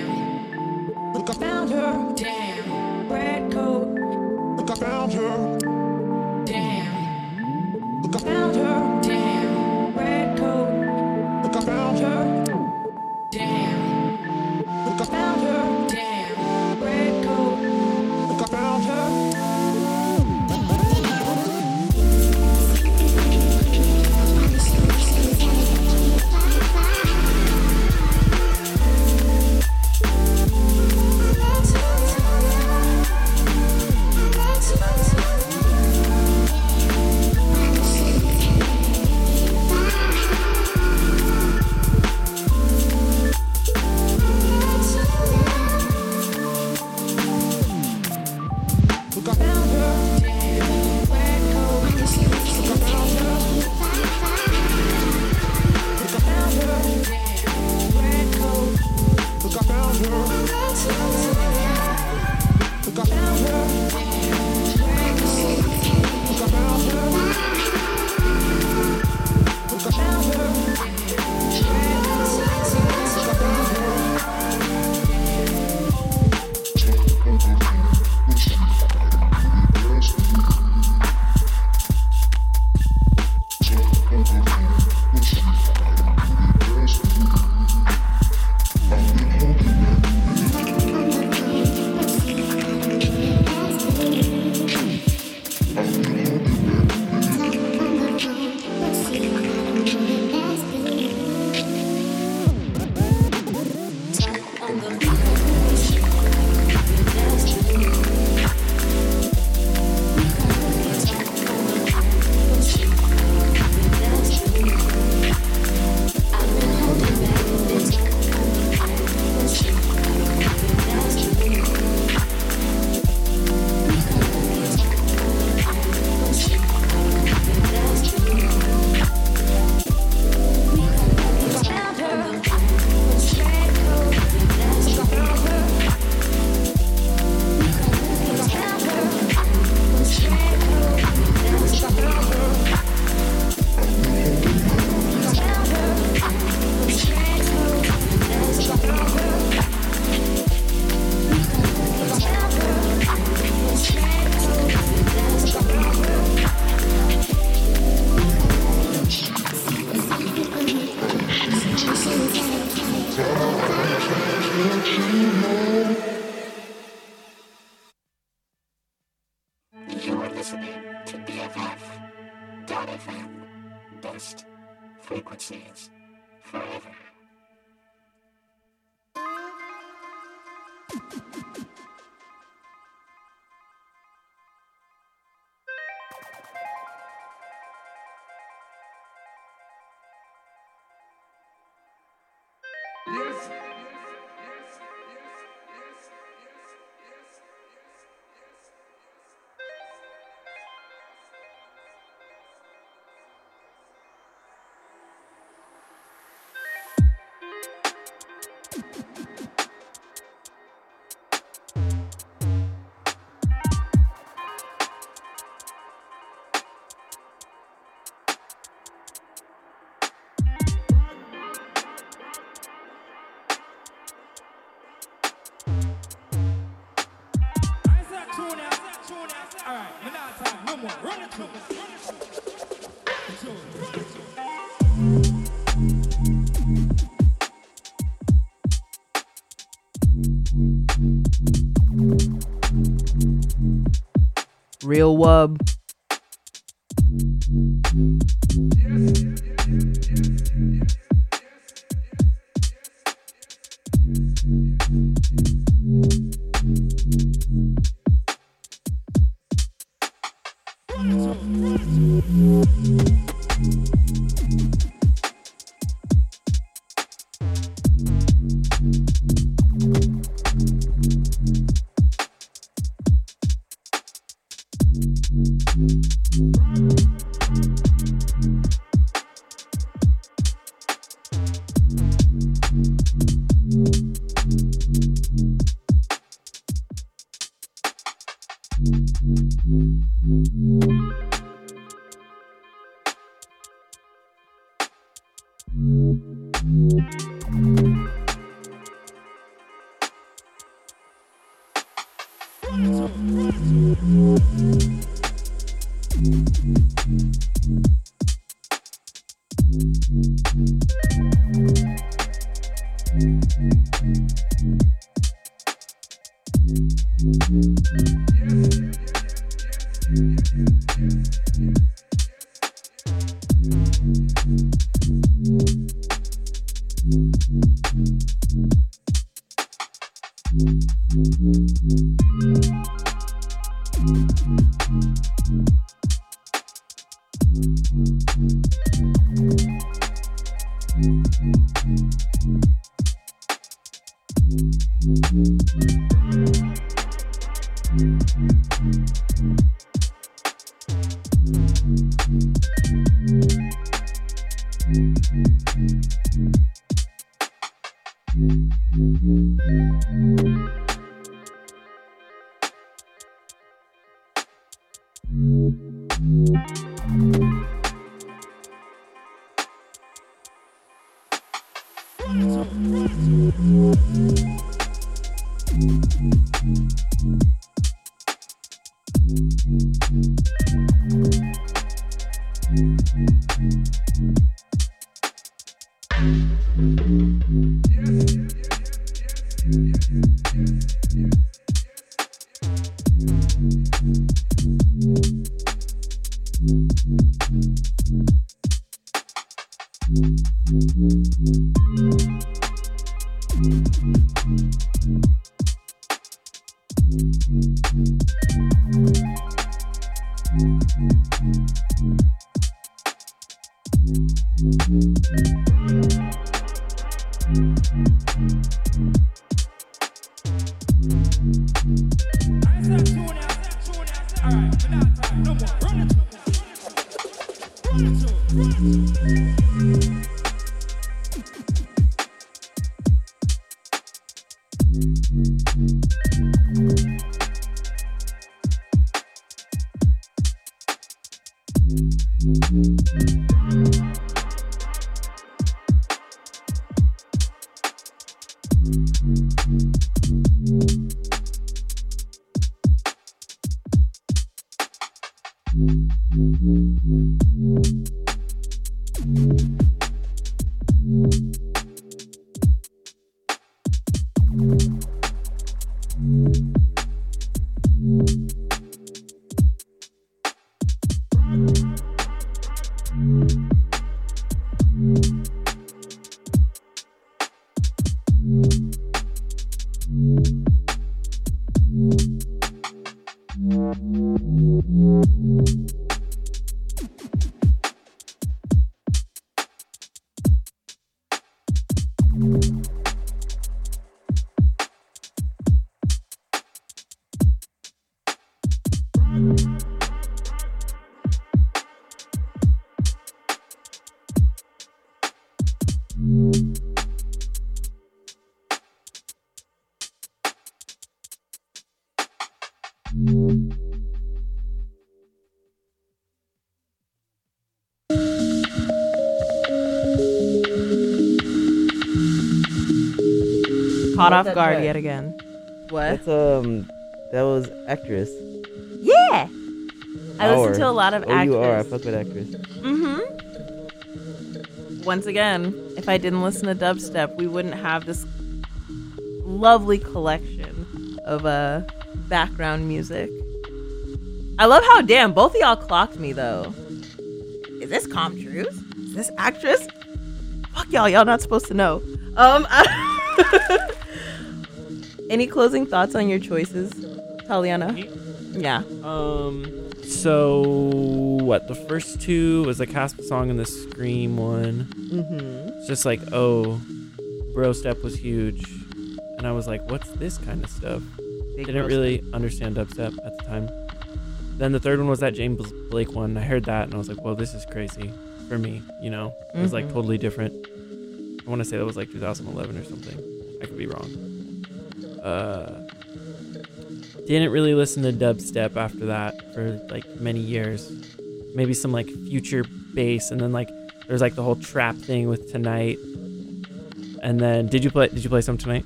Look, I found her. Damn. Red coat. Look, I found her. Damn. Look, I found her. Alright, we're not time. No more. Run it to us. real wub. Yes, yes, yes, Caught off guard track? yet again. What? That's um, that was actress. Yeah. I listen to a lot of Oh, you are. I actress. fuck with actress. Mm-hmm. Once again, if I didn't listen to dubstep, we wouldn't have this lovely collection of uh background music. I love how damn both of y'all clocked me though. Is this Com Truise? Is this actress? Fuck y'all, y'all not supposed to know. Um [LAUGHS] [LAUGHS] Any closing thoughts on your choices, Taliana? Yeah. Um. So what? The first two was the Caspa song and the Scream one. Mm-hmm. It's just like, oh, Bro Step was huge, and I was like, what's this kind of stuff? Big Didn't really understand dubstep at the time. Then the third one was that James Blake one. I heard that and I was like, well, this is crazy for me. You know, it was like Mhm. totally different. I want to say that was like 2011 or something. I could be wrong. Uh, didn't really listen to dubstep after that for like many years. Maybe some like future bass, and then like there's like the whole trap thing with tonight. And then did you play? Did you play some tonight?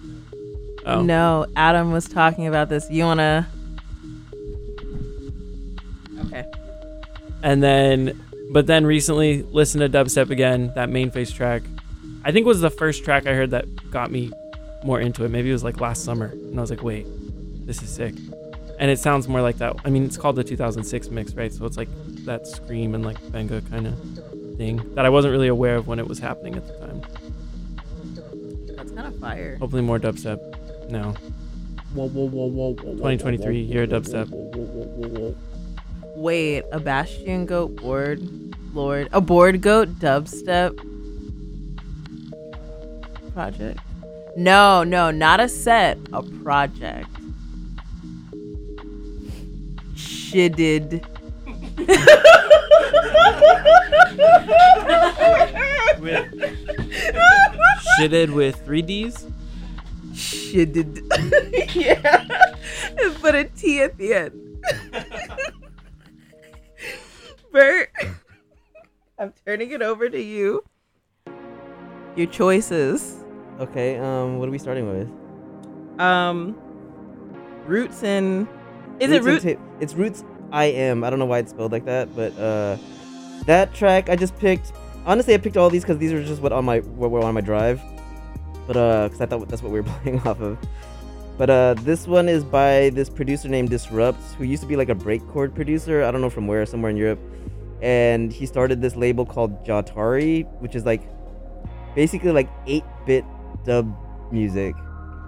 Oh No, Adam was talking about this. You wanna? Okay. and then but then recently listened to dubstep again. That Main Phase track, I think was the first track I heard that got me more into it. Maybe it was like last summer, and I was like, wait, this is sick. And it sounds more like that. I mean, it's called the 2006 mix, right? So it's like that scream and like Benga kind of thing that I wasn't really aware of when it was happening at the time. That's kind of fire. Hopefully, more dubstep now. Whoa, whoa, whoa, whoa, whoa, 2023 year of dubstep. Wait, a Bastion goat board lord, a board goat dubstep project? No, no, not a set, a project. Shitted. With- Shitted with three Ds. Shitted. [LAUGHS] yeah. And put a T at the end. [LAUGHS] Bert, I'm turning it over to you. Your choices. Okay, um, what are we starting with? Um, roots in. Is Roots it and root? Ta- it's Roots I Am. I don't know why it's spelled like that, but uh, that track I just picked. Honestly, I picked all these because these are just what on my what were on my drive. But uh, because I thought that's what we were [LAUGHS] playing off of. But uh, this one is by this producer named Disrupt, who used to be like a breakcore producer. I don't know from where, somewhere in Europe. And he started this label called Jahtari, which is like basically like 8-bit dub music.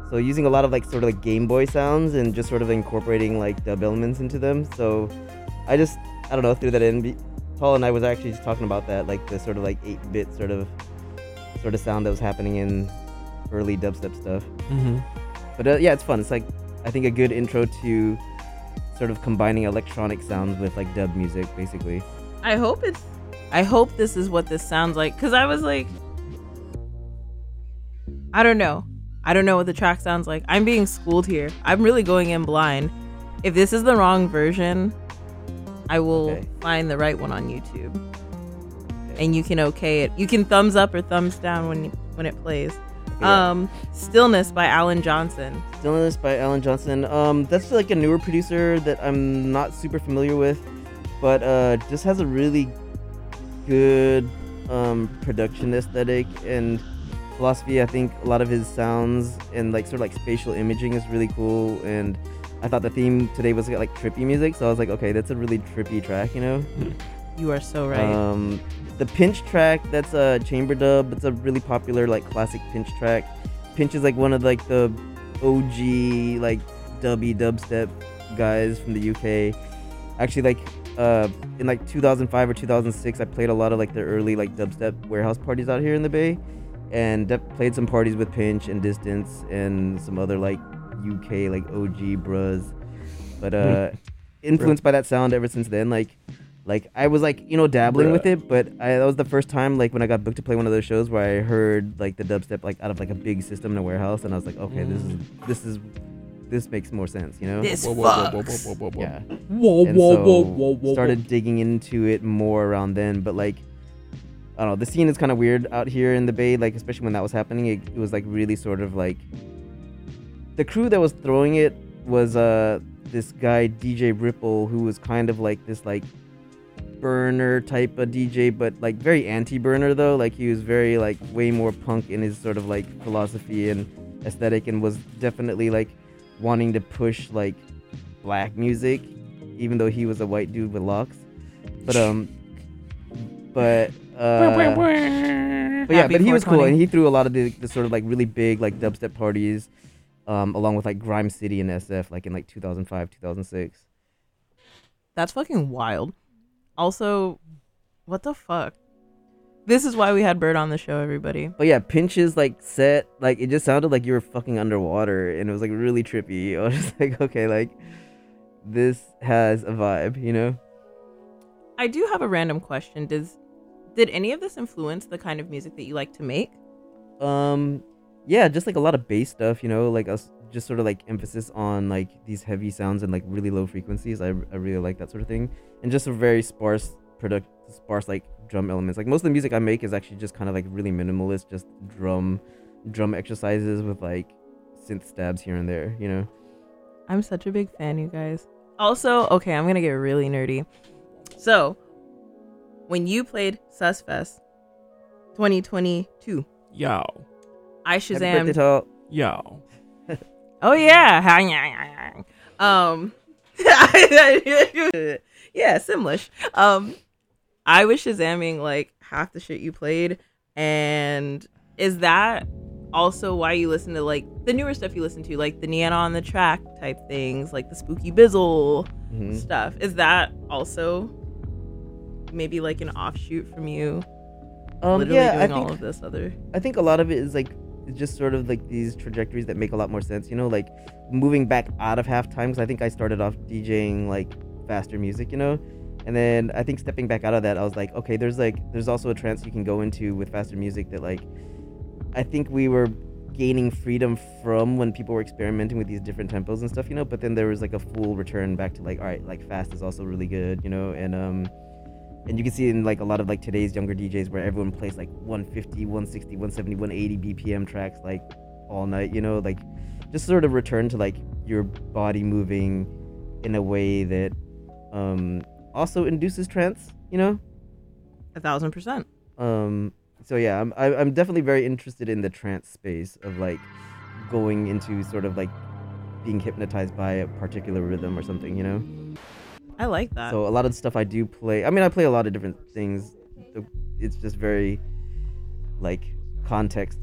So using a lot of like sort of like Game Boy sounds and just sort of incorporating like dub elements into them. So I just I don't know threw that in. Be- Paul and I was actually just talking about that, like the sort of like 8-bit sort of sort of sound that was happening in early dubstep stuff. Mhm. But uh, yeah, it's fun. It's like I think a good intro to sort of combining electronic sounds with like dub music, basically. I hope it's. I hope this is what this sounds like. Because I was like. I don't know. I don't know what the track sounds like. I'm being schooled here. I'm really going in blind. If this is the wrong version, I will find the right one on YouTube. And you can okay it. You can thumbs up or thumbs down when when it plays. Yeah. Um, Stillness by Alan Johnson. Stillness by Alan Johnson. Um, that's like a newer producer that I'm not super familiar with, but uh, just has a really good um, production aesthetic and philosophy. I think a lot of his sounds and like sort of like spatial imaging is really cool. And I thought the theme today was like trippy music, so I was like, okay, that's a really trippy track, you know. [LAUGHS] You are so right. Um, the Pinch track, that's a chamber dub. It's a really popular like classic Pinch track. Pinch is like one of like the OG like dubby dubstep guys from the UK. Actually, like uh, in like 2005 or 2006, I played a lot of like the early like dubstep warehouse parties out here in the Bay, and de- played some parties with Pinch and Distance and some other like UK like OG bros. But uh, influenced by that sound ever since then, like like I was like you know dabbling with it, but I, that was the first time like when I got booked to play one of those shows where I heard like the dubstep like out of like a big system in a warehouse, and I was like, okay, this is this is this makes more sense, you know. This Whoa, whoa, whoa, whoa, whoa, whoa, whoa. Yeah. Whoa, And whoa, so whoa, whoa, whoa, Started digging into it more around then, but like. I don't know. The scene is kind of weird out here in the Bay, like especially when that was happening. It, it was like really sort of like the crew that was throwing it was uh this guy DJ Ripple who was kind of like this like burner type of DJ, but like very anti-burner though. Like he was very like way more punk in his sort of like philosophy and aesthetic, and was definitely like wanting to push like black music, even though he was a white dude with locks. But um, but uh, but yeah, Happy but he was cool, 420. and he threw a lot of the, the sort of like really big like dubstep parties, um, along with like Grime City and SF, like in like 2005, 2006. That's fucking wild. Also, what the fuck? This is why we had Bert on the show, everybody. But yeah, Pinch's like set, like it just sounded like you were fucking underwater, and it was like really trippy. [LAUGHS] I was just like, okay, like this has a vibe, you know? I do have a random question. Does did any of this influence the kind of music that you like to make? Um, yeah, just like a lot of bass stuff, you know, like us just sort of like emphasis on like these heavy sounds and like really low frequencies. I, I really like that sort of thing, and just a very sparse product, sparse like drum elements. Like most of the music I make is actually just kind of like really minimalist, just drum, drum exercises with like synth stabs here and there, you know. I'm such a big fan, you guys. Also, okay, I'm gonna get really nerdy. So, when you played Susfest 2022, Yo. I Shazam. Yo. [LAUGHS] Oh yeah. um [LAUGHS] Yeah, Simlish. Um I was Shazamming like half the shit you played and is that also why you listen to like the newer stuff you listen to, like the Neon on the track type things, like the Spooky Bizzle Mhm. stuff. Is that also maybe like an offshoot from you? Um, literally yeah, I doing all think- of this other I think a lot of it is like it's just sort of like these trajectories that make a lot more sense. You know, like moving back out of halftime. Because I think I started off DJing like faster music. You know, and then I think stepping back out of that, I was like, okay, there's like there's also a trance you can go into with faster music that like I think we were gaining freedom from when people were experimenting with these different tempos and stuff. You know, but then there was like a full return back to like all right, like fast is also really good. You know, and um and you can see in like a lot of like today's younger DJs where everyone plays like 150, 160, 170, 180 BPM tracks like all night, you know, like just sort of return to like your body moving in a way that um also induces trance, you know? a thousand percent. Um so yeah, I'm I- I'm definitely very interested in the trance space of like going into sort of like being hypnotized by a particular rhythm or something, you know? I like that. So a lot of the stuff I do play, I mean, I play a lot of different things. It's just very like context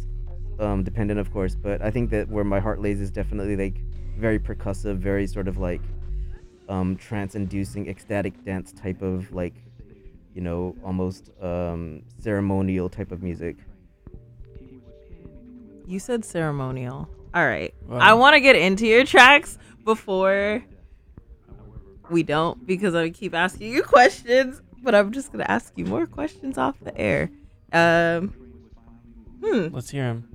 um, dependent, of course. But I think that where my heart lays is definitely like very percussive, very sort of like um, trance-inducing, ecstatic dance type of like, you know, almost um, ceremonial type of music. You said ceremonial. All right. Wow. I want to get into your tracks before we don't because I keep asking you [LAUGHS] questions, but I'm just going to ask you more questions off the air. Um Hmm. Let's hear him.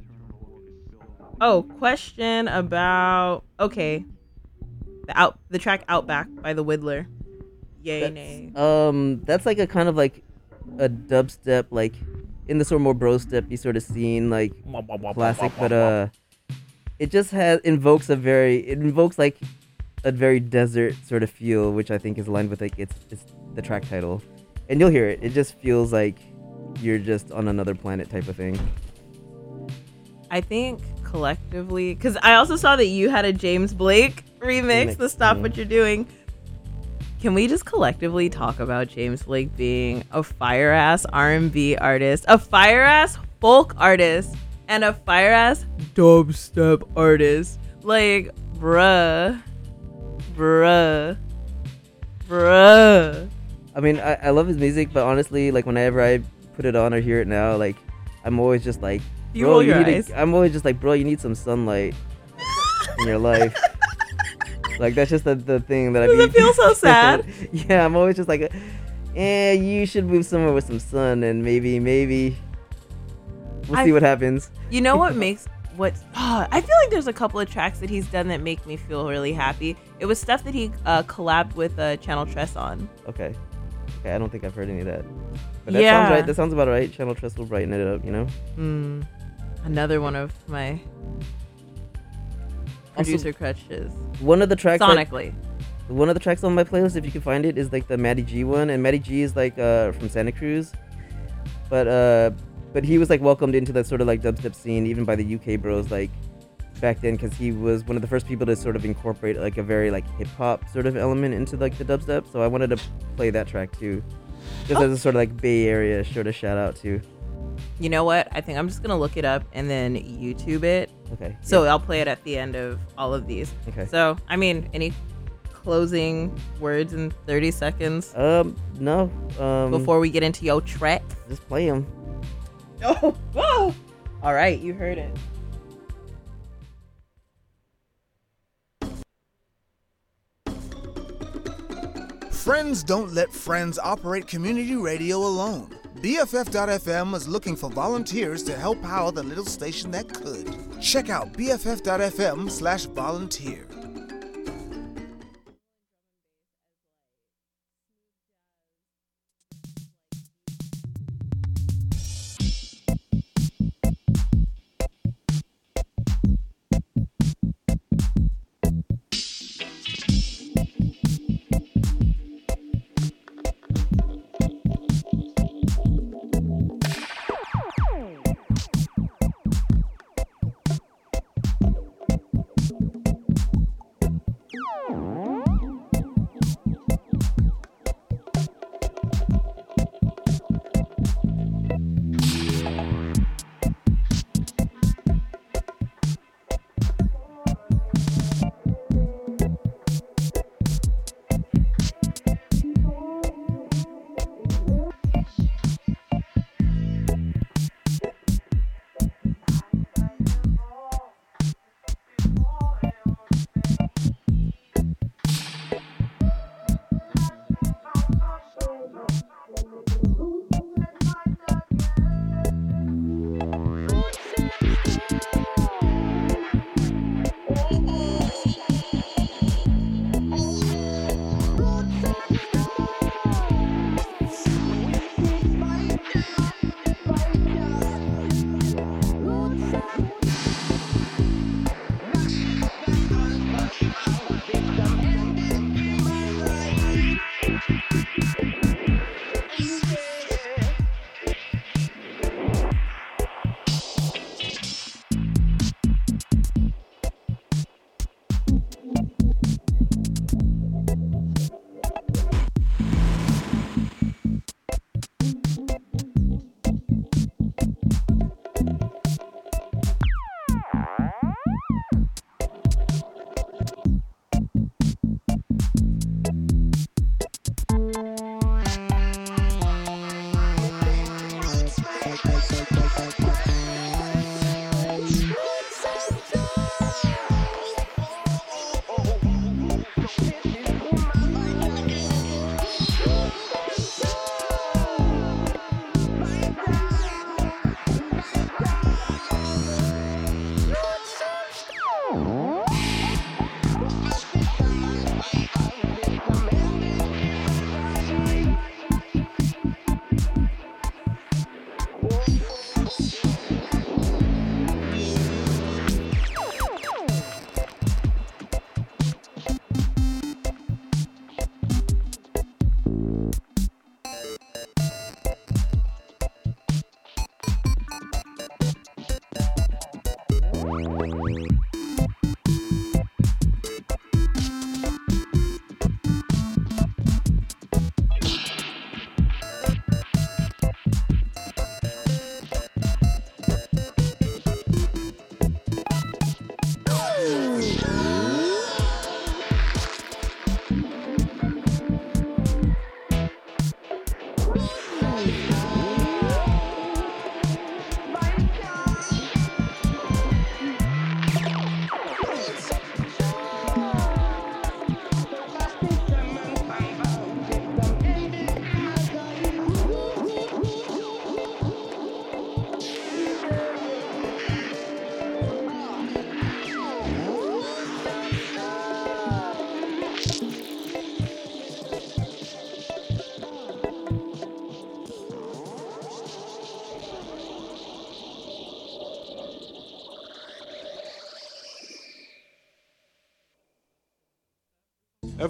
Oh, question about okay. The out the track Outback by the Whittler. Yay nay. Um, that's like a kind of like a dubstep, like in the sort of more bro steppy sort of scene, like classic. But uh, it just has invokes a very it invokes like a very desert sort of feel, which I think is aligned with like its it's the track title, and you'll hear it. It just feels like you're just on another planet type of thing. I think collectively, because I also saw that you had a James Blake remix, Remix, the Stop mhm. What You're Doing. Can we just collectively talk about James Blake being a fire ass R&B artist, a fire ass folk artist, and a fire ass dubstep artist? Like, bruh, bruh, bruh. I mean, I, I love his music, but honestly, like whenever I put it on or hear it now, like I'm always just like, You bro, roll you your need eyes. A, I'm always just like, bro, you need some sunlight in your life. [LAUGHS] like that's just the, the thing that I. Does it feel so [LAUGHS] sad? yeah, I'm always just like, eh, you should move somewhere with some sun, and maybe, maybe we'll I- see what happens. You know what [LAUGHS] makes what ah, I feel like there's a couple of tracks that he's done that make me feel really happy. It was stuff that he uh, collabed with uh, Channel Tres on. Okay. Okay, I don't think I've heard any of that. But that Yeah. sounds right. That sounds about right. Channel Tres will brighten it up, you know? Hmm. Another one of my Also, producer crutches. One of the tracks sonically. one of the tracks on my playlist, if you can find it, is like the Maddie G one, and Maddie G is like uh, from Santa Cruz, but uh, but he was like welcomed into that sort of like dubstep scene even by the UK bros like back then because he was one of the first people to sort of incorporate like a very like hip hop sort of element into like the dubstep. So I wanted to play that track too, just as a sort of like Bay Area sort of shout out to. You know what? I think I'm just gonna look it up and then YouTube it. Okay, So yeah. I'll play it at the end of all of these. Okay. So I mean, any closing words in 30 seconds? Um, no. Um, Before we get into your track. Just play them. [LAUGHS] Oh, whoa! All right, you heard it. Friends don't let friends operate community radio alone. BFF.FM is looking for volunteers to help power the little station that could. Check out BFF.FM slash volunteer.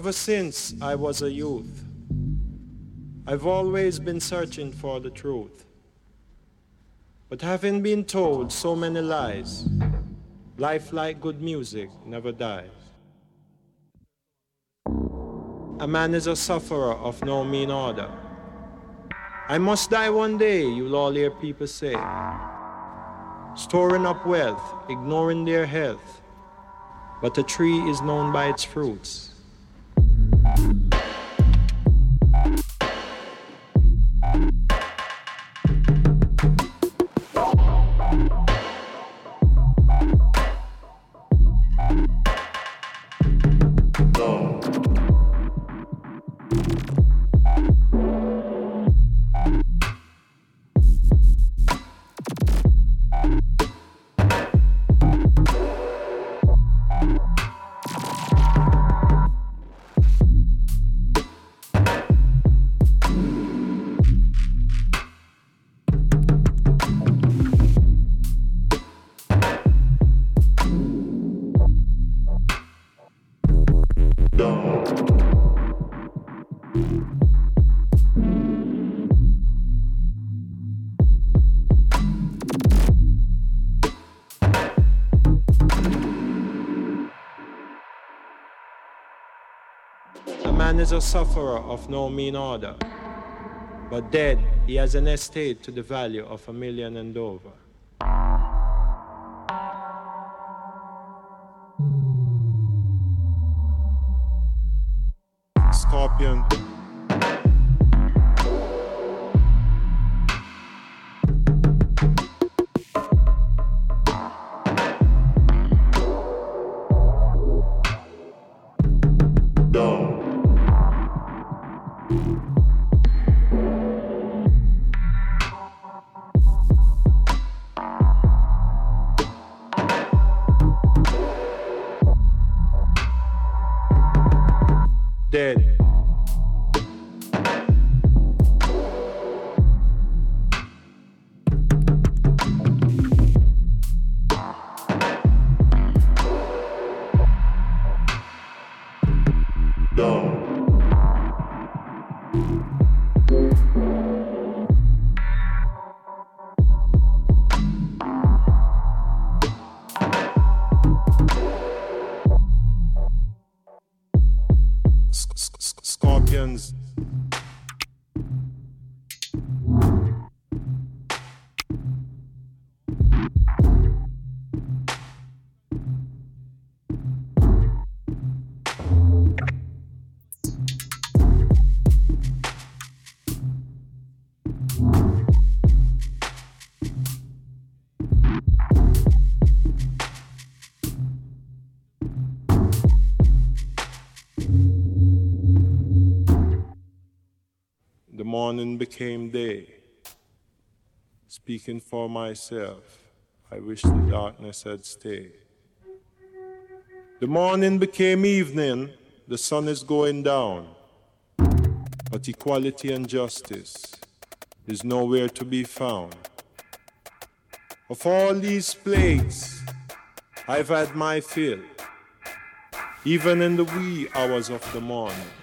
Ever since I was a youth, I've always been searching for the truth. But having been told so many lies, life like good music never dies. A man is a sufferer of no mean order. I must die one day, you'll all hear people say. Storing up wealth, ignoring their health. But a tree is known by its fruits. A sufferer of no mean order. But dead, he has an estate to the value of a million and over. Speaking for myself, I wish the darkness had stayed. The morning became evening, the sun is going down. But equality and justice is nowhere to be found. Of all these plagues, I've had my fill, even in the wee hours of the morning.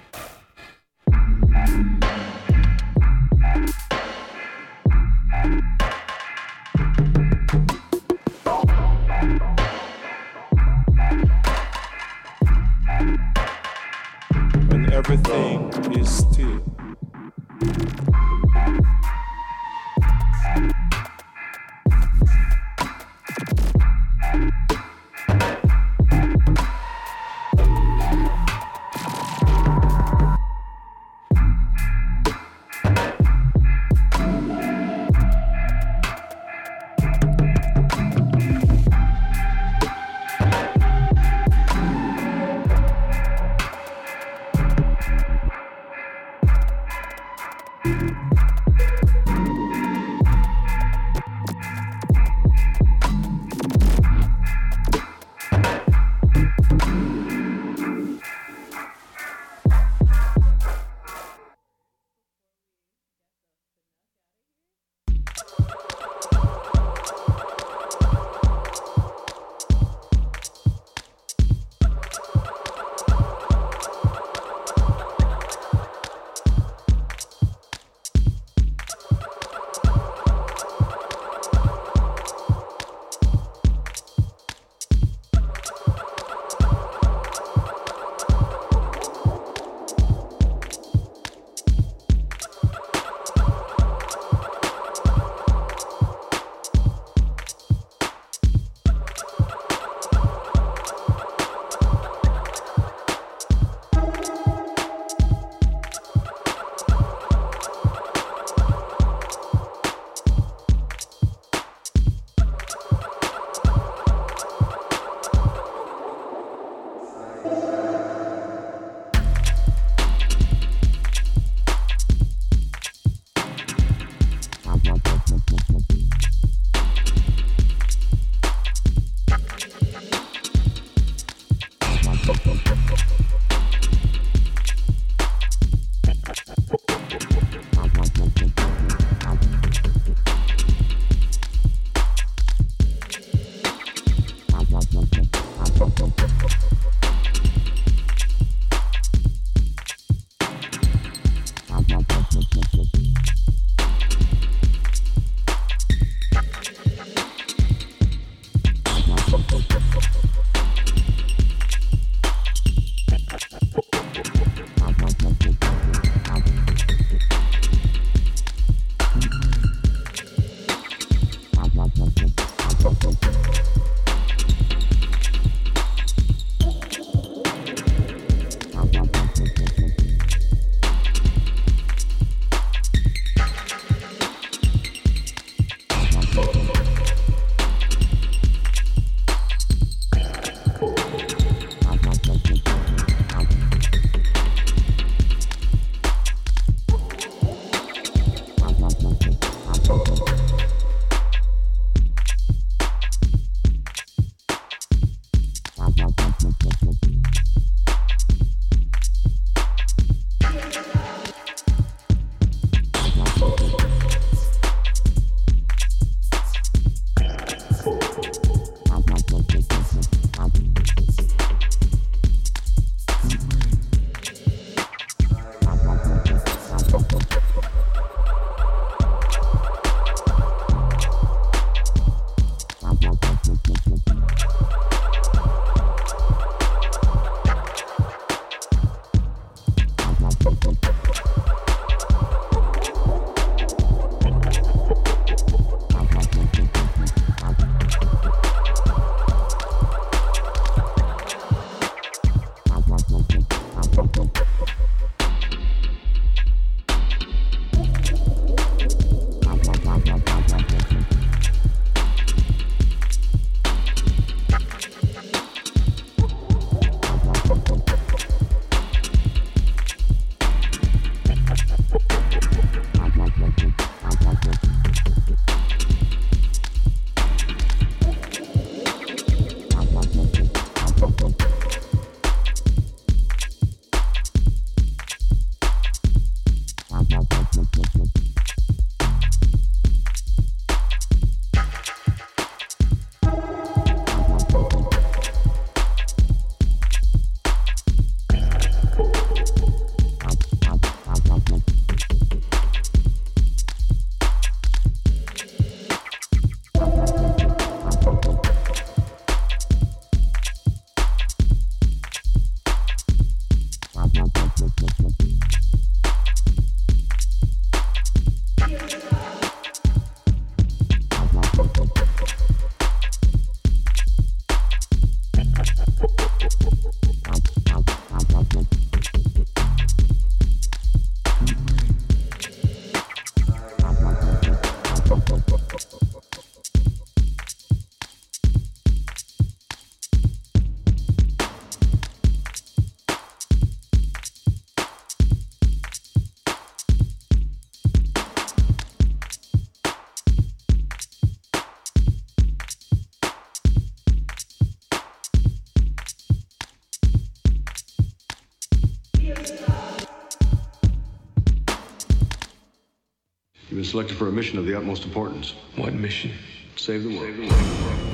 Selected for a mission of the utmost importance. What mission? Save the world. Thank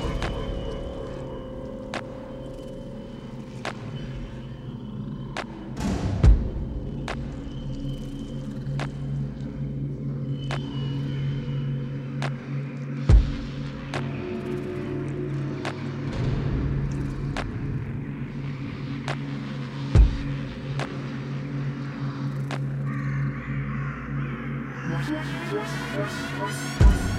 Thank you.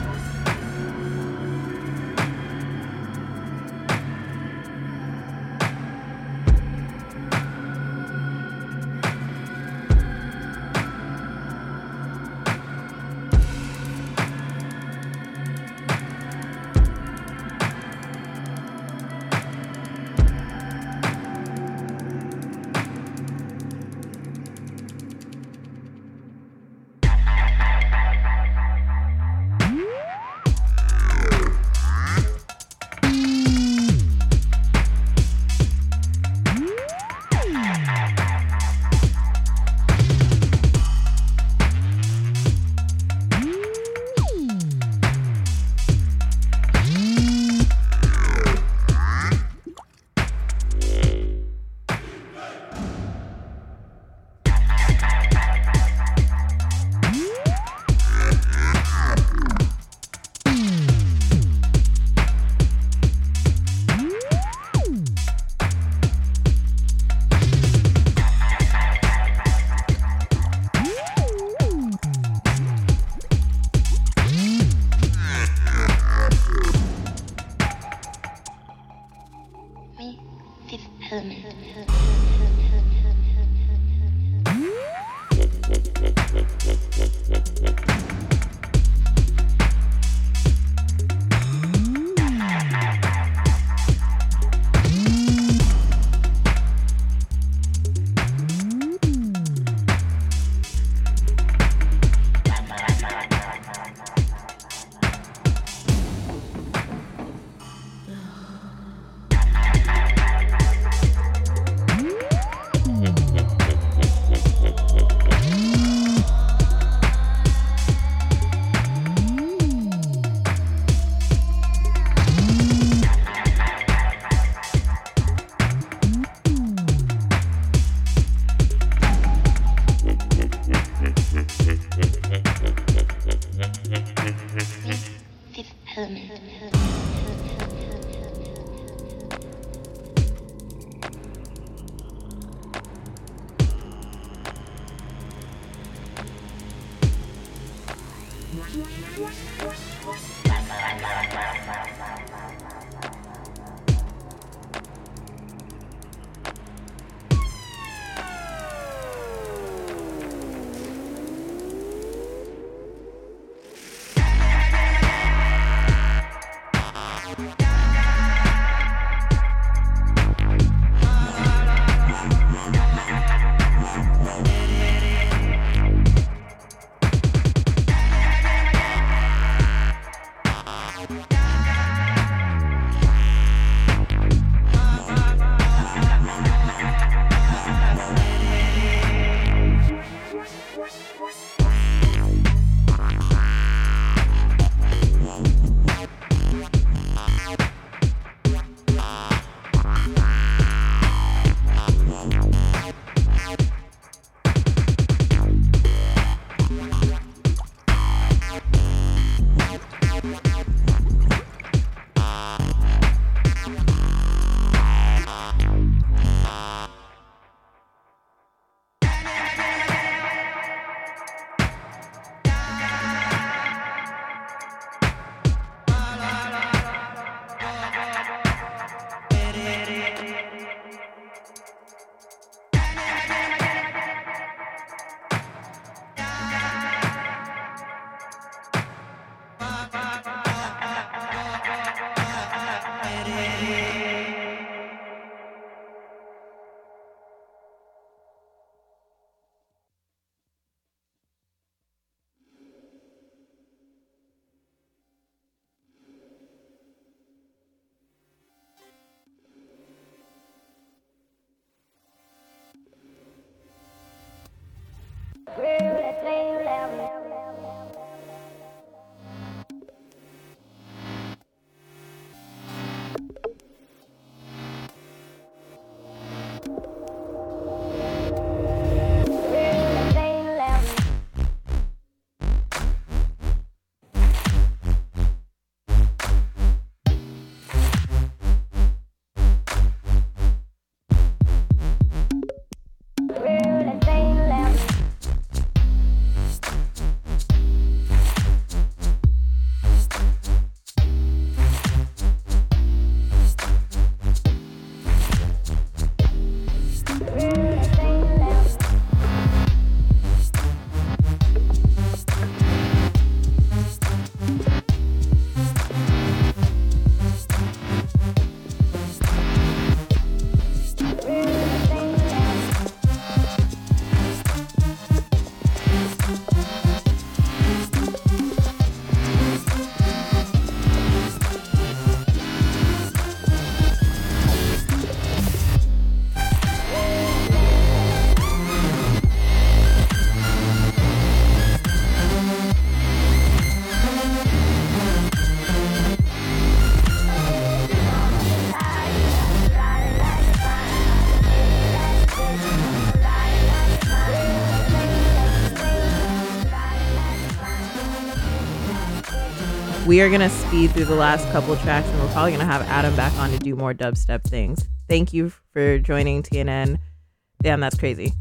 We are gonna speed through the last couple tracks, and we're probably gonna have Adam back on to do more dubstep things. Thank you for joining TNN. Damn, that's crazy.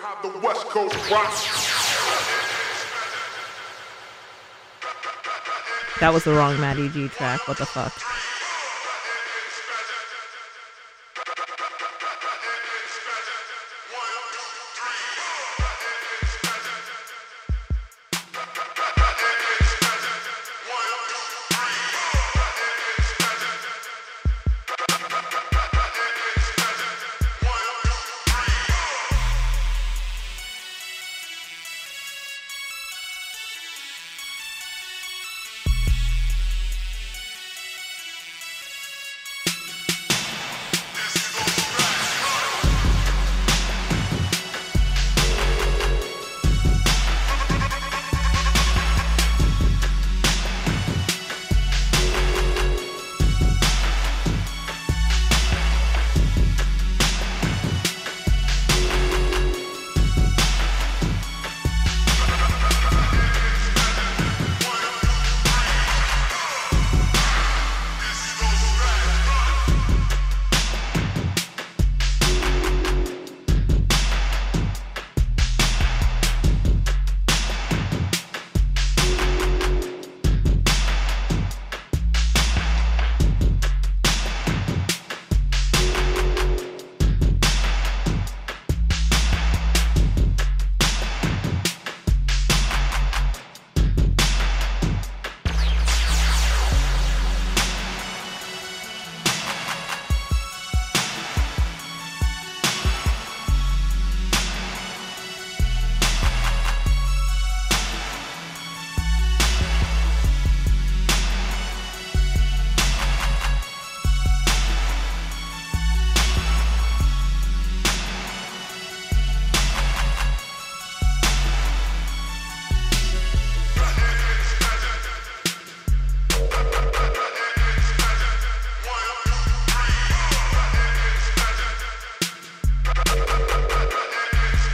How the West Coast rocks. That was the wrong Maddie G track. What the fuck?